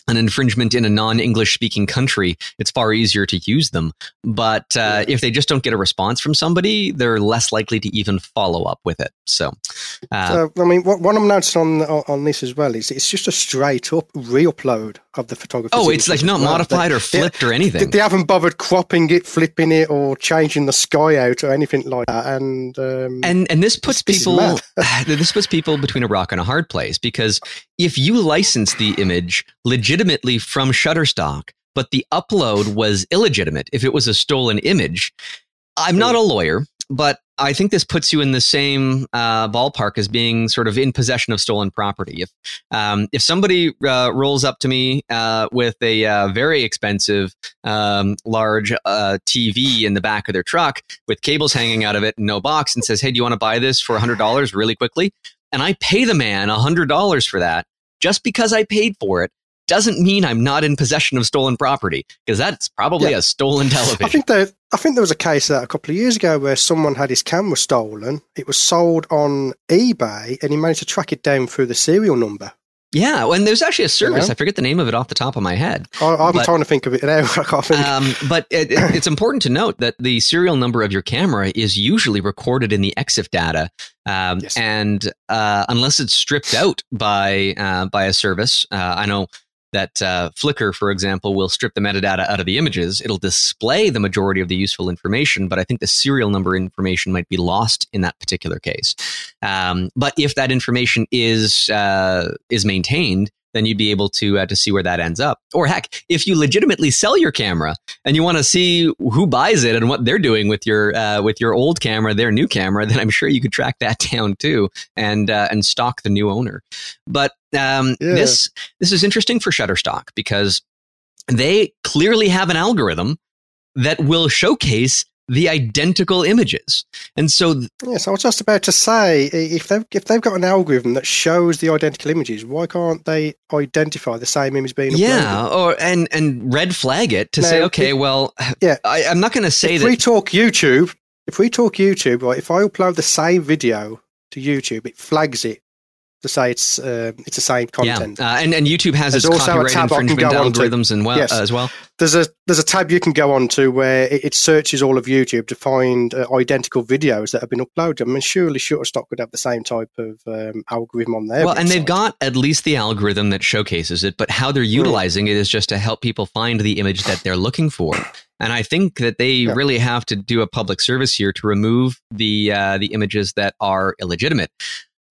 an infringement in a non-English speaking country, it's far easier to use them. But uh, if they just don't get a response from somebody, they're less likely to even follow up with it. So, uh, so I mean, what, what, I'm noticing on on this as well is it's just a straight up re-upload of the photography. Oh, it's like not well. modified they, or flipped they, or anything. They, they, haven't bothered cropping it, flipping it, or changing the sky out or anything like that. And um, and and this puts people this puts people between a rock and a hard place because if you license the image legitimately from Shutterstock, but the upload was illegitimate, if it was a stolen image, I'm not a lawyer, but I think this puts you in the same uh, ballpark as being sort of in possession of stolen property. If um, if somebody uh, rolls up to me uh, with a uh, very expensive um, large uh, TV in the back of their truck with cables hanging out of it and no box and says, "Hey, do you want to buy this for hundred dollars really quickly?" and I pay the man hundred dollars for that just because I paid for it, doesn't mean I'm not in possession of stolen property because that's probably yeah. a stolen television. I think that I think there was a case that a couple of years ago where someone had his camera stolen. It was sold on eBay, and he managed to track it down through the serial number. Yeah, and there's actually a service. You know? I forget the name of it off the top of my head. I, am trying to think of it now. I can't think. Um, but it, it, it's important to note that the serial number of your camera is usually recorded in the EXIF data, um, yes. and uh, unless it's stripped out by uh, by a service, uh, I know that uh, Flickr, for example, will strip the metadata out of the images. It'll display the majority of the useful information, but I think the serial number information might be lost in that particular case. Um, but if that information is uh, is maintained, then you'd be able to uh, to see where that ends up. Or heck, if you legitimately sell your camera and you want to see who buys it and what they're doing with your uh, with your old camera, their new camera, then I'm sure you could track that down too and uh, and stalk the new owner. But um, yeah. this this is interesting for Shutterstock because they clearly have an algorithm that will showcase the identical images. And so, th- yes, I was just about to say, if they've if they've got an algorithm that shows the identical images, why can't they identify the same image being? Yeah, or and and red flag it to now, say, okay, if, well, yeah, I, am not going to say if that. we talk YouTube, if we talk YouTube, right, if I upload the same video to YouTube, it flags it to say it's uh, it's the same content. Yeah. Uh, and and YouTube has there's its copyright infringement algorithms and well yes. uh, as well. There's a there's a tab you can go on to where it, it searches all of YouTube to find uh, identical videos that have been uploaded. I mean, surely Shutterstock would have the same type of um, algorithm on there. Well, and they've got at least the algorithm that showcases it, but how they're hmm. utilizing mm. it is just to help people find the image that they're looking for. And I think that they yeah. really have to do a public service here to remove the uh, the images that are illegitimate.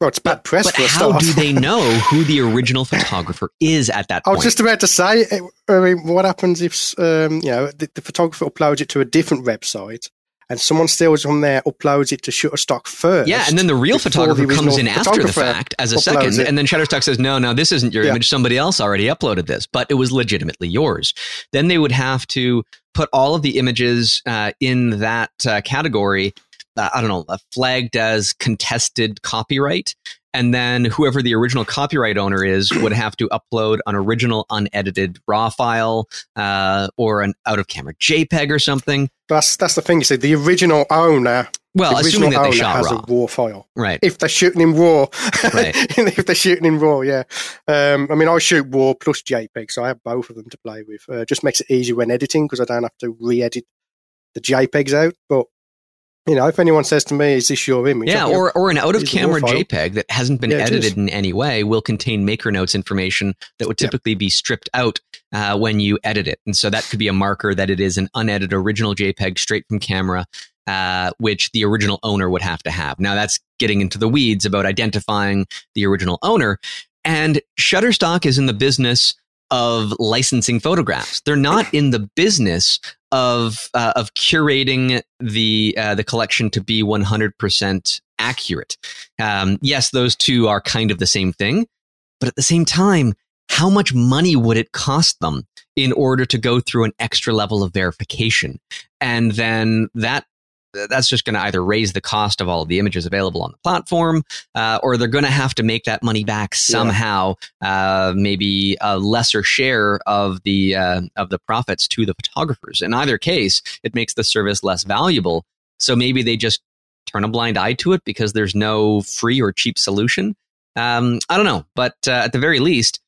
Well, it's bad press. But how do they know who the original photographer is at that point? I was just about to say. I mean, what happens if um, you know the, the, photographer uploads it to a different website and someone steals from there, uploads it to Shutterstock first? Yeah, and then the real photographer the comes in after the fact as a second, it. and then Shutterstock says, "No, no, this isn't your yeah. image. Somebody else already uploaded this, but it was legitimately yours." Then they would have to put all of the images uh, in that uh, category I don't know, uh, flagged as contested copyright. And then whoever the original copyright owner is would have to upload an original unedited RAW file uh, or an out of camera JPEG or something. That's that's the thing. You see, the original owner Well, the assuming that they shot has raw. a raw file, right? If they're shooting in raw, right? if they're shooting in raw, yeah. Um, I mean, I shoot raw plus JPEG, so I have both of them to play with. Uh, just makes it easier when editing because I don't have to re-edit the JPEGs out. But you know, if anyone says to me, "Is this your image?" Yeah, or, or an out of camera JPEG that hasn't been yeah, edited in any way will contain maker notes information that would typically be stripped out uh, when you edit it, and so that could be a marker that it is an unedited original JPEG straight from camera, uh, which the original owner would have to have. Now that's getting into the weeds about identifying the original owner, and Shutterstock is in the business of licensing photographs. They're not in the business of uh, of curating the uh, the collection to be 100% accurate. Um, yes, those two are kind of the same thing, but at the same time, how much money would it cost them in order to go through an extra level of verification? And then that that's just going to either raise the cost of all of the images available on the platform, uh, or they're going to have to make that money back somehow. Yeah. Uh, maybe a lesser share of the uh, of the profits to the photographers. In either case, it makes the service less valuable. So maybe they just turn a blind eye to it because there's no free or cheap solution. Um, I don't know, but uh, at the very least,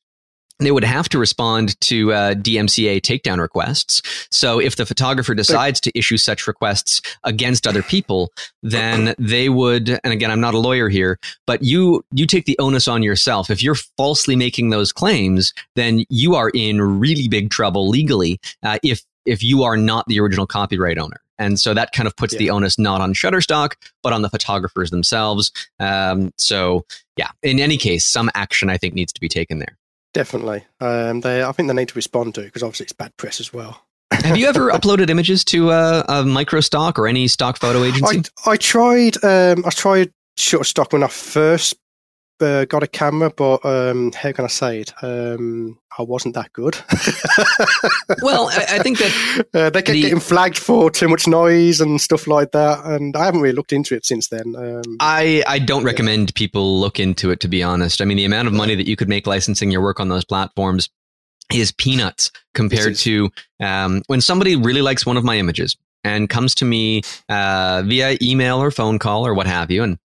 they would have to respond to uh, DMCA takedown requests. So if the photographer decides to issue such requests against other people, then they would. And again, I'm not a lawyer here, but you you take the onus on yourself. If you're falsely making those claims, then you are in really big trouble legally. Uh, if if you are not the original copyright owner. And so that kind of puts yeah. the onus not on Shutterstock, but on the photographers themselves. Um, so, yeah, in any case, some action I think needs to be taken there. Definitely. Um, they, I think they need to respond to because obviously it's bad press as well. Have you ever uploaded images to a, a microstock or any stock photo agency? I, I tried. Um, I tried Shutterstock when I first uh, got a camera, but um, how can I say it? Um, I wasn't that good. well, I, I, think that uh, they kept the, getting flagged for too much noise and stuff like that, and I haven't really looked into it since then. Um, I I don't yeah. recommend people look into it. To be honest, I mean the amount of money that you could make licensing your work on those platforms is peanuts compared is. to um, when somebody really likes one of my images and comes to me uh, via email or phone call or what have you, and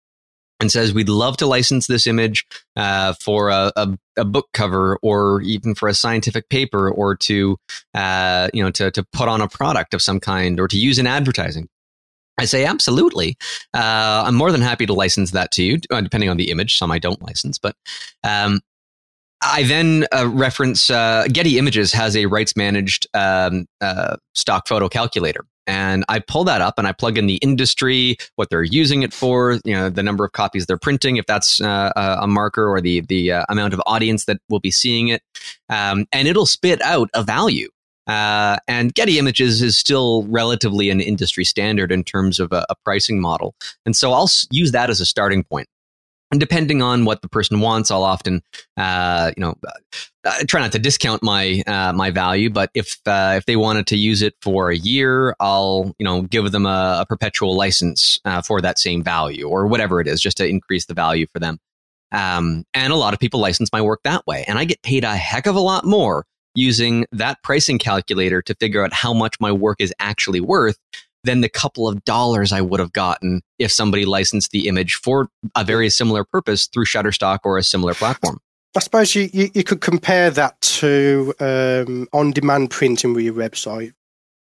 and says we'd love to license this image uh, for a, a, a, book cover or even for a scientific paper or to uh, you know to, to put on a product of some kind or to use in advertising I say absolutely. Uh, I'm more than happy to license that to you, uh, depending on the image. Some I don't license, but um, I then uh, reference uh, Getty Images has a rights managed um, uh, stock photo calculator. And I pull that up and I plug in the industry, what they're using it for, you know, the number of copies they're printing, if that's uh, a marker, or the the uh, amount of audience that will be seeing it, um, and it'll spit out a value. Uh, and Getty Images is still relatively an industry standard in terms of a, a pricing model, and so I'll use that as a starting point. And depending on what the person wants, I'll often, uh, you know, uh, try not to discount my uh, my value. But if uh, if they wanted to use it for a year, I'll you know give them a, a perpetual license uh, for that same value or whatever it is, just to increase the value for them. Um, and a lot of people license my work that way, and I get paid a heck of a lot more using that pricing calculator to figure out how much my work is actually worth than the couple of dollars I would have gotten if somebody licensed the image for a very similar purpose through Shutterstock or a similar platform. I suppose you, you, you could compare that to um, on demand printing with your website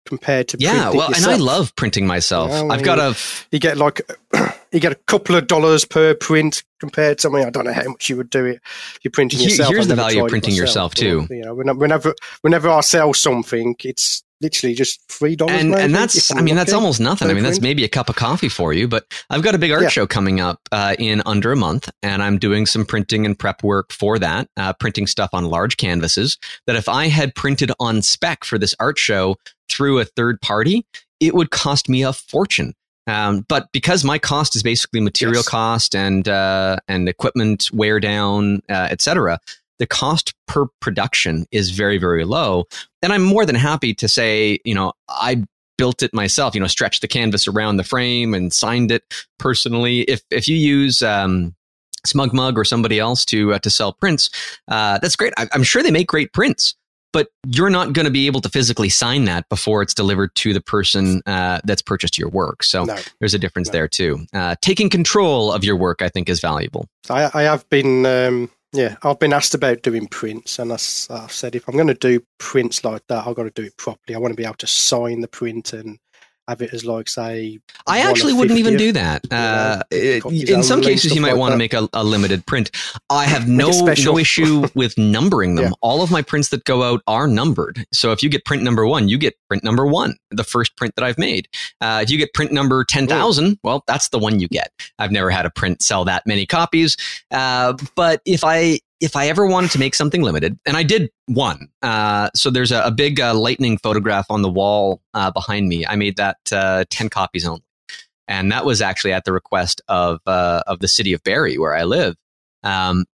compared to yeah well and i love printing myself. Yeah, i've got a you get like you get a couple of dollars per print compared to something i don't know how much you would do it if you're printing yourself here's the value of printing yourself too. you know whenever whenever i sell something it's literally just three dollars. And, and that's, I mean, that's almost nothing. I mean, that's maybe a cup of coffee for you. But I've got a big art yeah. show coming up uh, in under a month, and I'm doing some printing and prep work for that, uh, printing stuff on large canvases. That if I had printed on spec for this art show through a third party, it would cost me a fortune. Um, but because my cost is basically material yes. cost and uh, and equipment wear down, uh, etc., the cost per production is very, very low. And I'm more than happy to say, you know, I built it myself, you know, stretched the canvas around the frame and signed it personally. If, if you use, um, SmugMug or somebody else to uh, to sell prints. Uh, that's great. I, am sure they make great prints, but you're not going to be able to physically sign that before it's delivered to the person uh, that's purchased your work. So no. there's a difference no. there too. Uh, taking control of your work, I think, is valuable. I, I have been, um, yeah, I've been asked about doing prints, and I, I've said if I'm going to do prints like that, I've got to do it properly. I want to be able to sign the print and have it as like say i actually wouldn't even do that. uh, in some cases you might like want to make a, a, limited print. I have no no issue with numbering them. Yeah. all of my prints that go out are numbered. So if you get print number one you get print number one the first print that i've made. Uh, if you get print number 10000 well that's the one you get. I've never had a print sell that many copies. Uh, but if i if I ever wanted to make something limited, and I did one. Uh, so there's a, a big uh, lightning photograph on the wall uh, behind me. I made that uh, 10 copies only. And that was actually at the request of, uh, of the city of Barrie, where I live. Um,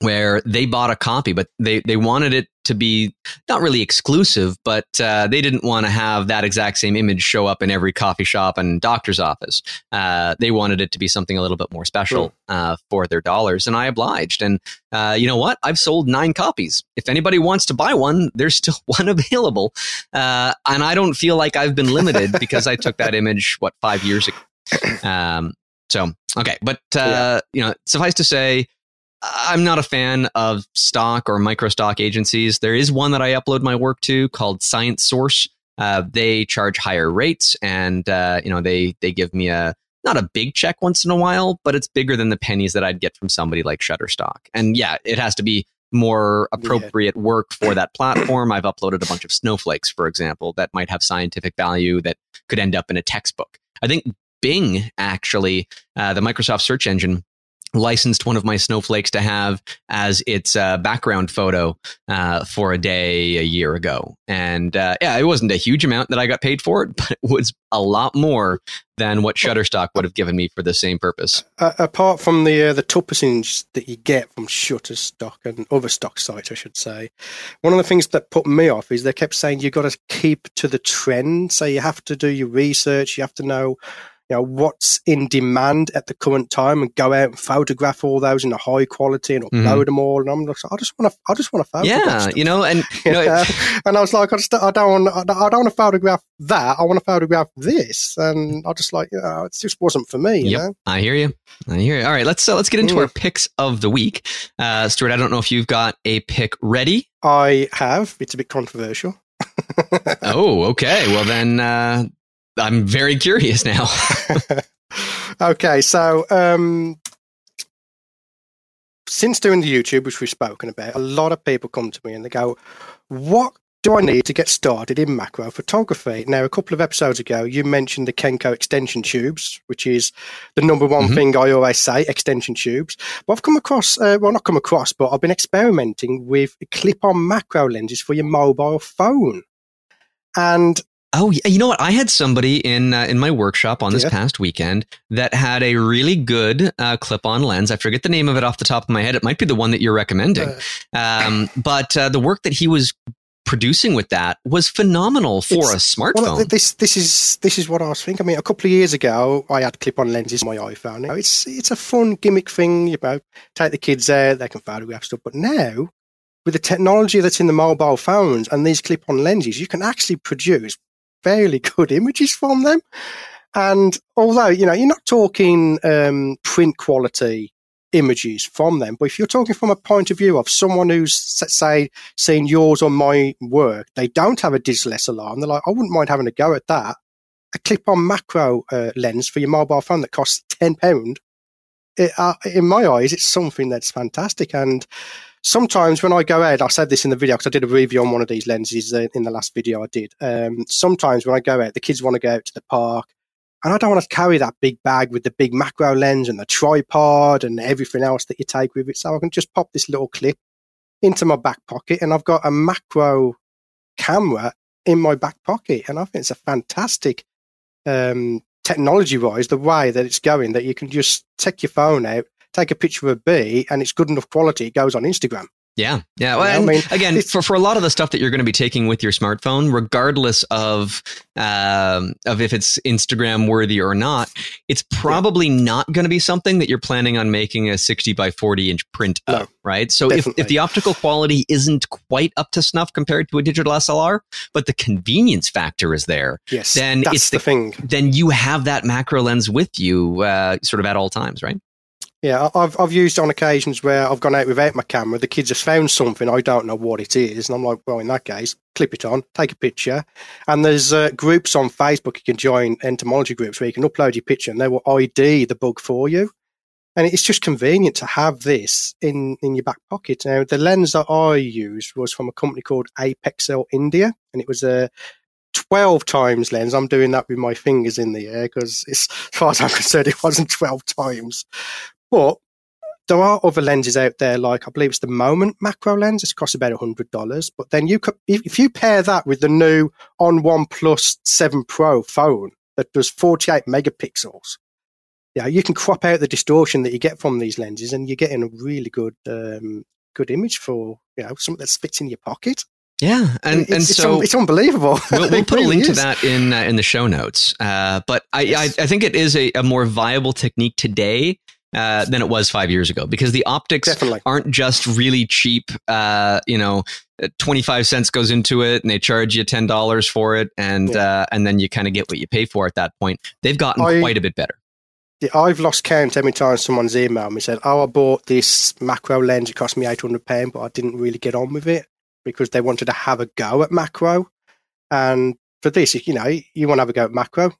where they bought a copy, but they, they wanted it to be not really exclusive, but uh, they didn't want to have that exact same image show up in every coffee shop and doctor's office. Uh, they wanted it to be something a little bit more special uh, for their dollars, and I obliged. And uh, you know what? I've sold nine copies. If anybody wants to buy one, there's still one available, uh, and I don't feel like I've been limited because I took that image what five years ago. Um, so okay, but uh, yeah. you know, suffice to say I'm not a fan of stock or micro stock agencies. There is one that I upload my work to called Science Source. Uh, they charge higher rates, and uh, you know they they give me a not a big check once in a while, but it's bigger than the pennies that I'd get from somebody like Shutterstock. And yeah, it has to be more appropriate yeah. work for that platform. I've uploaded a bunch of snowflakes, for example, that might have scientific value that could end up in a textbook. I think Bing, actually, uh, the Microsoft search engine, licensed one of my snowflakes to have as its uh, background photo uh, for a day a year ago. And uh, yeah, it wasn't a huge amount that I got paid for it, but it was a lot more than what Shutterstock would have given me for the same purpose. Apart from the uh, the tuppence that you get from Shutterstock and other stock sites, I should say, one of the things that put me off is they kept saying you've got to keep to the trend. So you have to do your research. You have to know you know what's in demand at the current time and go out and photograph all those in a high quality and upload mm-hmm. them all and I'm like I just want to I just want to photograph yeah stuff. you know and you know and I was like I just I don't want I don't want to photograph that I want to photograph this and I just like you know, it just wasn't for me yep. Know? I hear you I hear you all right let's uh, let's get into mm. our picks of the week uh, Stuart I don't know if you've got a pick ready I have it's a bit controversial oh, okay. Well, then uh, I'm very curious now. okay, so um, since doing the YouTube, which we've spoken about, a lot of people come to me and they go, "What do I need to get started in macro photography?" Now, a couple of episodes ago, you mentioned the Kenko extension tubes, which is the number one mm-hmm. thing I always say: extension tubes. But I've come across, uh, well, not come across, but I've been experimenting with clip-on macro lenses for your mobile phone. And Oh, you know what? I had somebody in uh, in my workshop on this yeah. past weekend that had a really good uh, clip-on lens. I forget the name of it off the top of my head. It might be the one that you're recommending. Um, but uh, the work that he was producing with that was phenomenal for a smartphone. Well, this this is this is what I was thinking. I mean, a couple of years ago, I had clip-on lenses on my iPhone. It's it's a fun gimmick thing. You know, take the kids out, they can photograph stuff. But now, with the technology that's in the mobile phones and these clip-on lenses, you can actually produce fairly good images from them. And although, you know, you're not talking um, print quality images from them, but if you're talking from a point of view of someone who's, let's say, seen yours or my work, they don't have a digital SLR, and they're like, I wouldn't mind having a go at that. A clip on macro uh, lens for your mobile phone that costs £10. It, uh, in my eyes, it's something that's fantastic. And sometimes when I go out, I said this in the video because I did a review on one of these lenses uh, in the last video I did. Um, sometimes when I go out, the kids want to go out to the park, and I don't want to carry that big bag with the big macro lens and the tripod and everything else that you take with it. So I can just pop this little clip into my back pocket, and I've got a macro camera in my back pocket, and I think it's a fantastic. Um, technology wise, the way that it's going, that you can just take your phone out, take a picture of a bee and it's good enough quality, it goes on Instagram. Yeah, yeah. Well, I mean, again, for, for a lot of the stuff that you're going to be taking with your smartphone, regardless of um, of if it's Instagram worthy or not, it's probably yeah. not going to be something that you're planning on making a 60 by 40 inch print no, of, right? So if, if the optical quality isn't quite up to snuff compared to a digital SLR, but the convenience factor is there, yes, then it's the, the, thing. Then you have that macro lens with you, uh, sort of at all times, right? Yeah, I've I've used on occasions where I've gone out without my camera. The kids have found something I don't know what it is, and I'm like, well, in that case, clip it on, take a picture. And there's uh, groups on Facebook you can join entomology groups where you can upload your picture and they will ID the bug for you. And it's just convenient to have this in in your back pocket. Now, the lens that I used was from a company called Apexel India, and it was a 12 times lens. I'm doing that with my fingers in the air because, as far as I'm concerned, it wasn't 12 times. But there are other lenses out there, like I believe it's the Moment macro lens. It's cost about hundred dollars. But then you could, if you pair that with the new On One Plus Seven Pro phone that does forty-eight megapixels, yeah, you can crop out the distortion that you get from these lenses, and you're getting a really good, um, good image for you know something that fits in your pocket. Yeah, and it's, and it's so it's unbelievable. We'll, we'll put really a link is. to that in uh, in the show notes. Uh, but I, yes. I, I think it is a, a more viable technique today uh, than it was five years ago because the optics Definitely. aren't just really cheap. Uh, you know, 25 cents goes into it and they charge you $10 for it. And, yeah. uh, and then you kind of get what you pay for at that point. They've gotten I, quite a bit better. Yeah, I've lost count every time someone's emailed me said, "Oh, I bought this macro lens. It cost me eight hundred pound, but I didn't really get on with it because they wanted to have a go at macro." And for this, you know, you want to have a go at macro,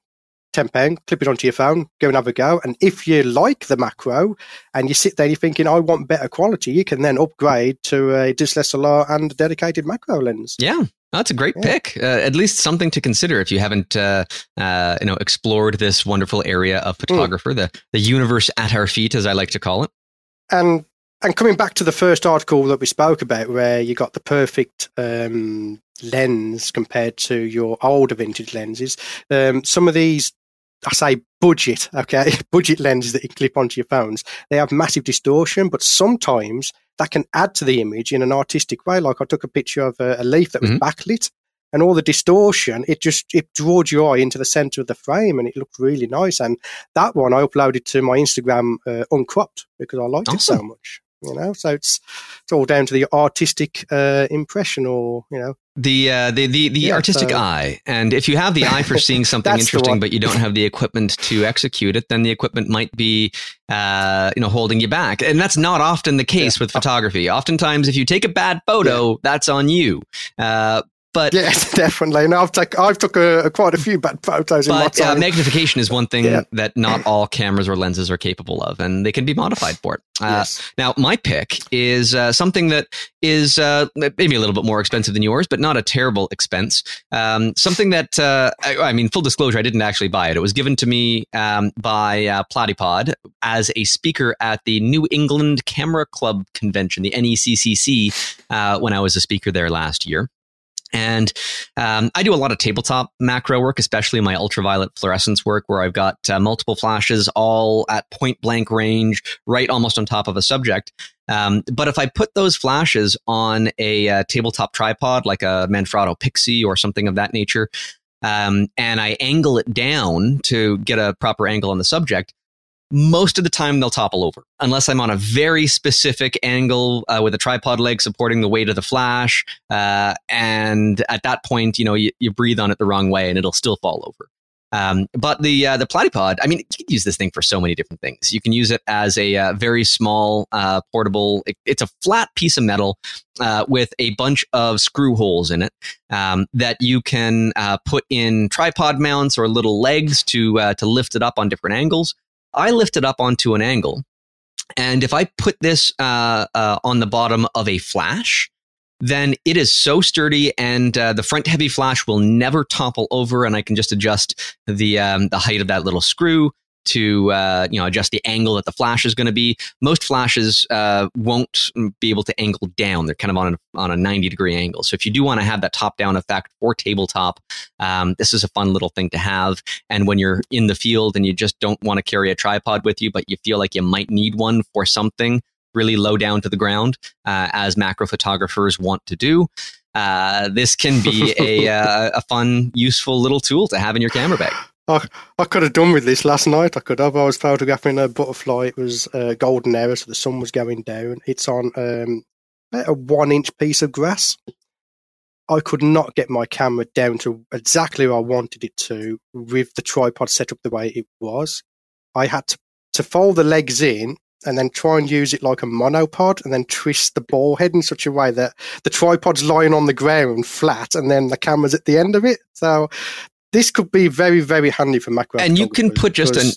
ten pound, clip it onto your phone, go and have a go. And if you like the macro and you sit there, you're thinking, I want better quality, you can then upgrade to a DSLR and a dedicated macro lens. Yeah. That's a great yeah. pick. Uh, at least something to consider if you haven't, uh, uh, you know, explored this wonderful area of hmm. photographer, mm. the the universe at our feet, as I like to call it. And and coming back to the first article that we spoke about, where you got the perfect um, lens compared to your older vintage lenses, um, some of these I say budget, okay, budget lenses that you clip onto your phones, they have massive distortion, but sometimes that can add to the image in an artistic way. Like I took a picture of a, a leaf that was mm-hmm. backlit and all the distortion, it just, it draws your eye into the center of the frame and it looked really nice. And that one I uploaded to my Instagram uh, uncropped because I liked awesome. it so much you know so it's it's all down to the artistic uh, impression or you know the uh, the the, the yeah, artistic so. eye and if you have the eye for seeing something interesting but you don't have the equipment to execute it then the equipment might be uh, you know holding you back and that's not often the case yeah. with photography oftentimes if you take a bad photo yeah. that's on you uh, but yes, definitely. No, I've took I've took a, quite a few bad photos. But uh, magnification is one thing yeah. that not all cameras or lenses are capable of, and they can be modified for it. Uh, yes. Now, my pick is uh, something that is uh, maybe a little bit more expensive than yours, but not a terrible expense. Um, something that uh, I, I, mean, full disclosure, I didn't actually buy it. It was given to me um, by uh, Platypod as a speaker at the New England Camera Club convention, the NECCC, when I was a speaker there last year. And um, I do a lot of tabletop macro work, especially my ultraviolet fluorescence work, where I've got uh, multiple flashes all at point blank range, right almost on top of a subject. Um, but if I put those flashes on a uh, tabletop tripod, like a Manfrotto Pixi or something of that nature, um, and I angle it down to get a proper angle on the subject, most of the time they'll topple over unless I'm on a very specific angle uh, with a tripod leg supporting the weight of the flash. Uh, and at that point, you know, you, you, breathe on it the wrong way and it'll still fall over. Um, but the uh, the platypod, I mean, you can use this thing for so many different things. You can use it as a uh, very small uh, portable. It, it's a flat piece of metal uh, with a bunch of screw holes in it um, that you can put in tripod mounts or little legs to to lift it up on different angles. I lift it up onto an angle. And if I put this uh, uh, on the bottom of a flash, then it is so sturdy and uh, the front heavy flash will never topple over and I can just adjust the, um, the height of that little screw to uh, you know adjust the angle that the flash is going to be. Most flashes uh, won't be able to angle down; they're kind of on a, on a ninety degree angle. So if you do want to have that top down effect or tabletop, um, this is a fun little thing to have. And when you're in the field and you just don't want to carry a tripod with you, but you feel like you might need one for something, really low down to the ground, uh, as macro photographers want to do. Uh, this can be a, uh, a fun, useful little tool to have in your camera bag. I, I could have done with this last night. I could have. I was photographing a butterfly. It was a golden era, so the sun was going down. It's on um, a one inch piece of grass. I could not get my camera down to exactly where I wanted it to with the tripod set up the way it was. I had to, to fold the legs in and then try and use it like a monopod and then twist the ball head in such a way that the tripod's lying on the ground flat and then the camera's at the end of it. So this could be very, very handy for macro. And you can put just an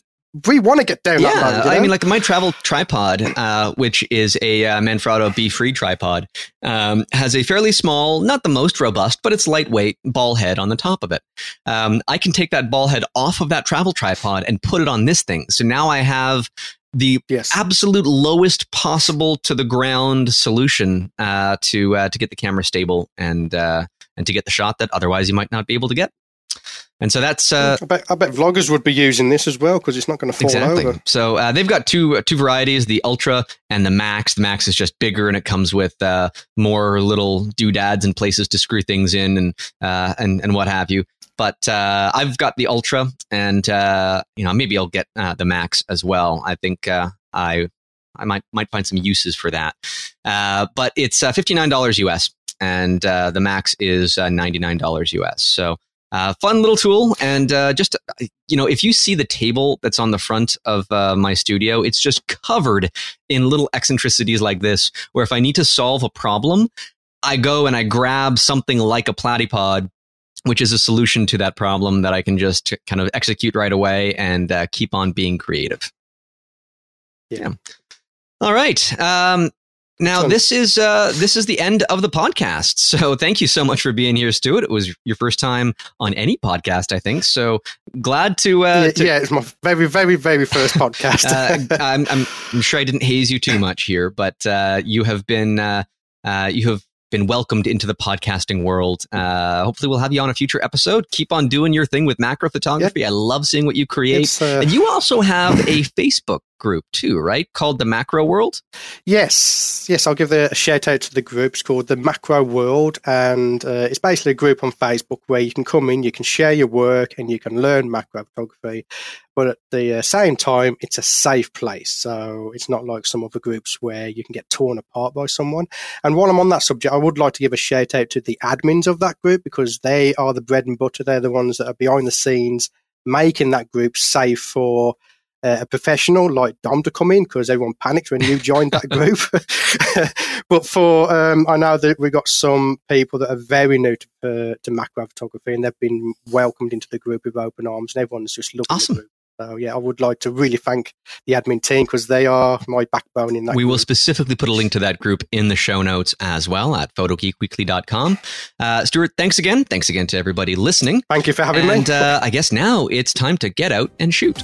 we want to get down yeah, that you know? I mean, like my travel tripod, uh, which is a uh, Manfrotto Befree tripod, um, has a fairly small, not the most robust, but it's lightweight ball head on the top of it. Um, I can take that ball head off of that travel tripod and put it on this thing. So now I have the yes. absolute lowest possible to the ground solution uh, to uh, to get the camera stable and uh, and to get the shot that otherwise you might not be able to get. And so that's. Uh, I, bet, I bet vloggers would be using this as well because it's not going to fall exactly. over. So uh, they've got two uh, two varieties: the Ultra and the Max. The Max is just bigger and it comes with uh, more little doodads and places to screw things in and uh, and and what have you. But uh, I've got the Ultra, and you know maybe I'll get the Max as well. I think I I might might find some uses for that. but it's fifty nine dollars US, and the Max is ninety nine dollars US. So. Uh, fun little tool, and uh, just you know, if you see the table that's on the front of uh, my studio, it's just covered in little eccentricities like this. Where if I need to solve a problem, I go and I grab something like a platypod, which is a solution to that problem that I can just kind of execute right away and uh, keep on being creative. Yeah. yeah. All right. Um, now this is uh, this is the end of the podcast. So thank you so much for being here, Stuart. It was your first time on any podcast, I think. So glad to, uh, yeah, to yeah, it's my very very very first podcast. uh, I'm, I'm, I'm sure I didn't haze you too much here, but uh, you have been uh, uh, you have been welcomed into the podcasting world. Uh, hopefully, we'll have you on a future episode. Keep on doing your thing with macro photography. Yep. I love seeing what you create. Uh, and you also have a Facebook group too, right? Called the Macro World. Yes, yes. I'll give a shout out to the group. It's called the Macro World, and uh, it's basically a group on Facebook where you can come in, you can share your work, and you can learn macro photography. But at the uh, same time, it's a safe place. So it's not like some other groups where you can get torn apart by someone. And while I'm on that subject, I would like to give a shout out to the admins of that group because they are the bread and butter. They're the ones that are behind the scenes making that group safe for uh, a professional like Dom to come in because everyone panicked when you joined that group. but for um, I know that we've got some people that are very new to, uh, to macro photography and they've been welcomed into the group with open arms and everyone's just loving awesome. the group. So yeah, I would like to really thank the admin team because they are my backbone in that. We group. will specifically put a link to that group in the show notes as well at photogeekweekly.com. Uh, Stuart, thanks again. Thanks again to everybody listening. Thank you for having and, me. And uh, I guess now it's time to get out and shoot.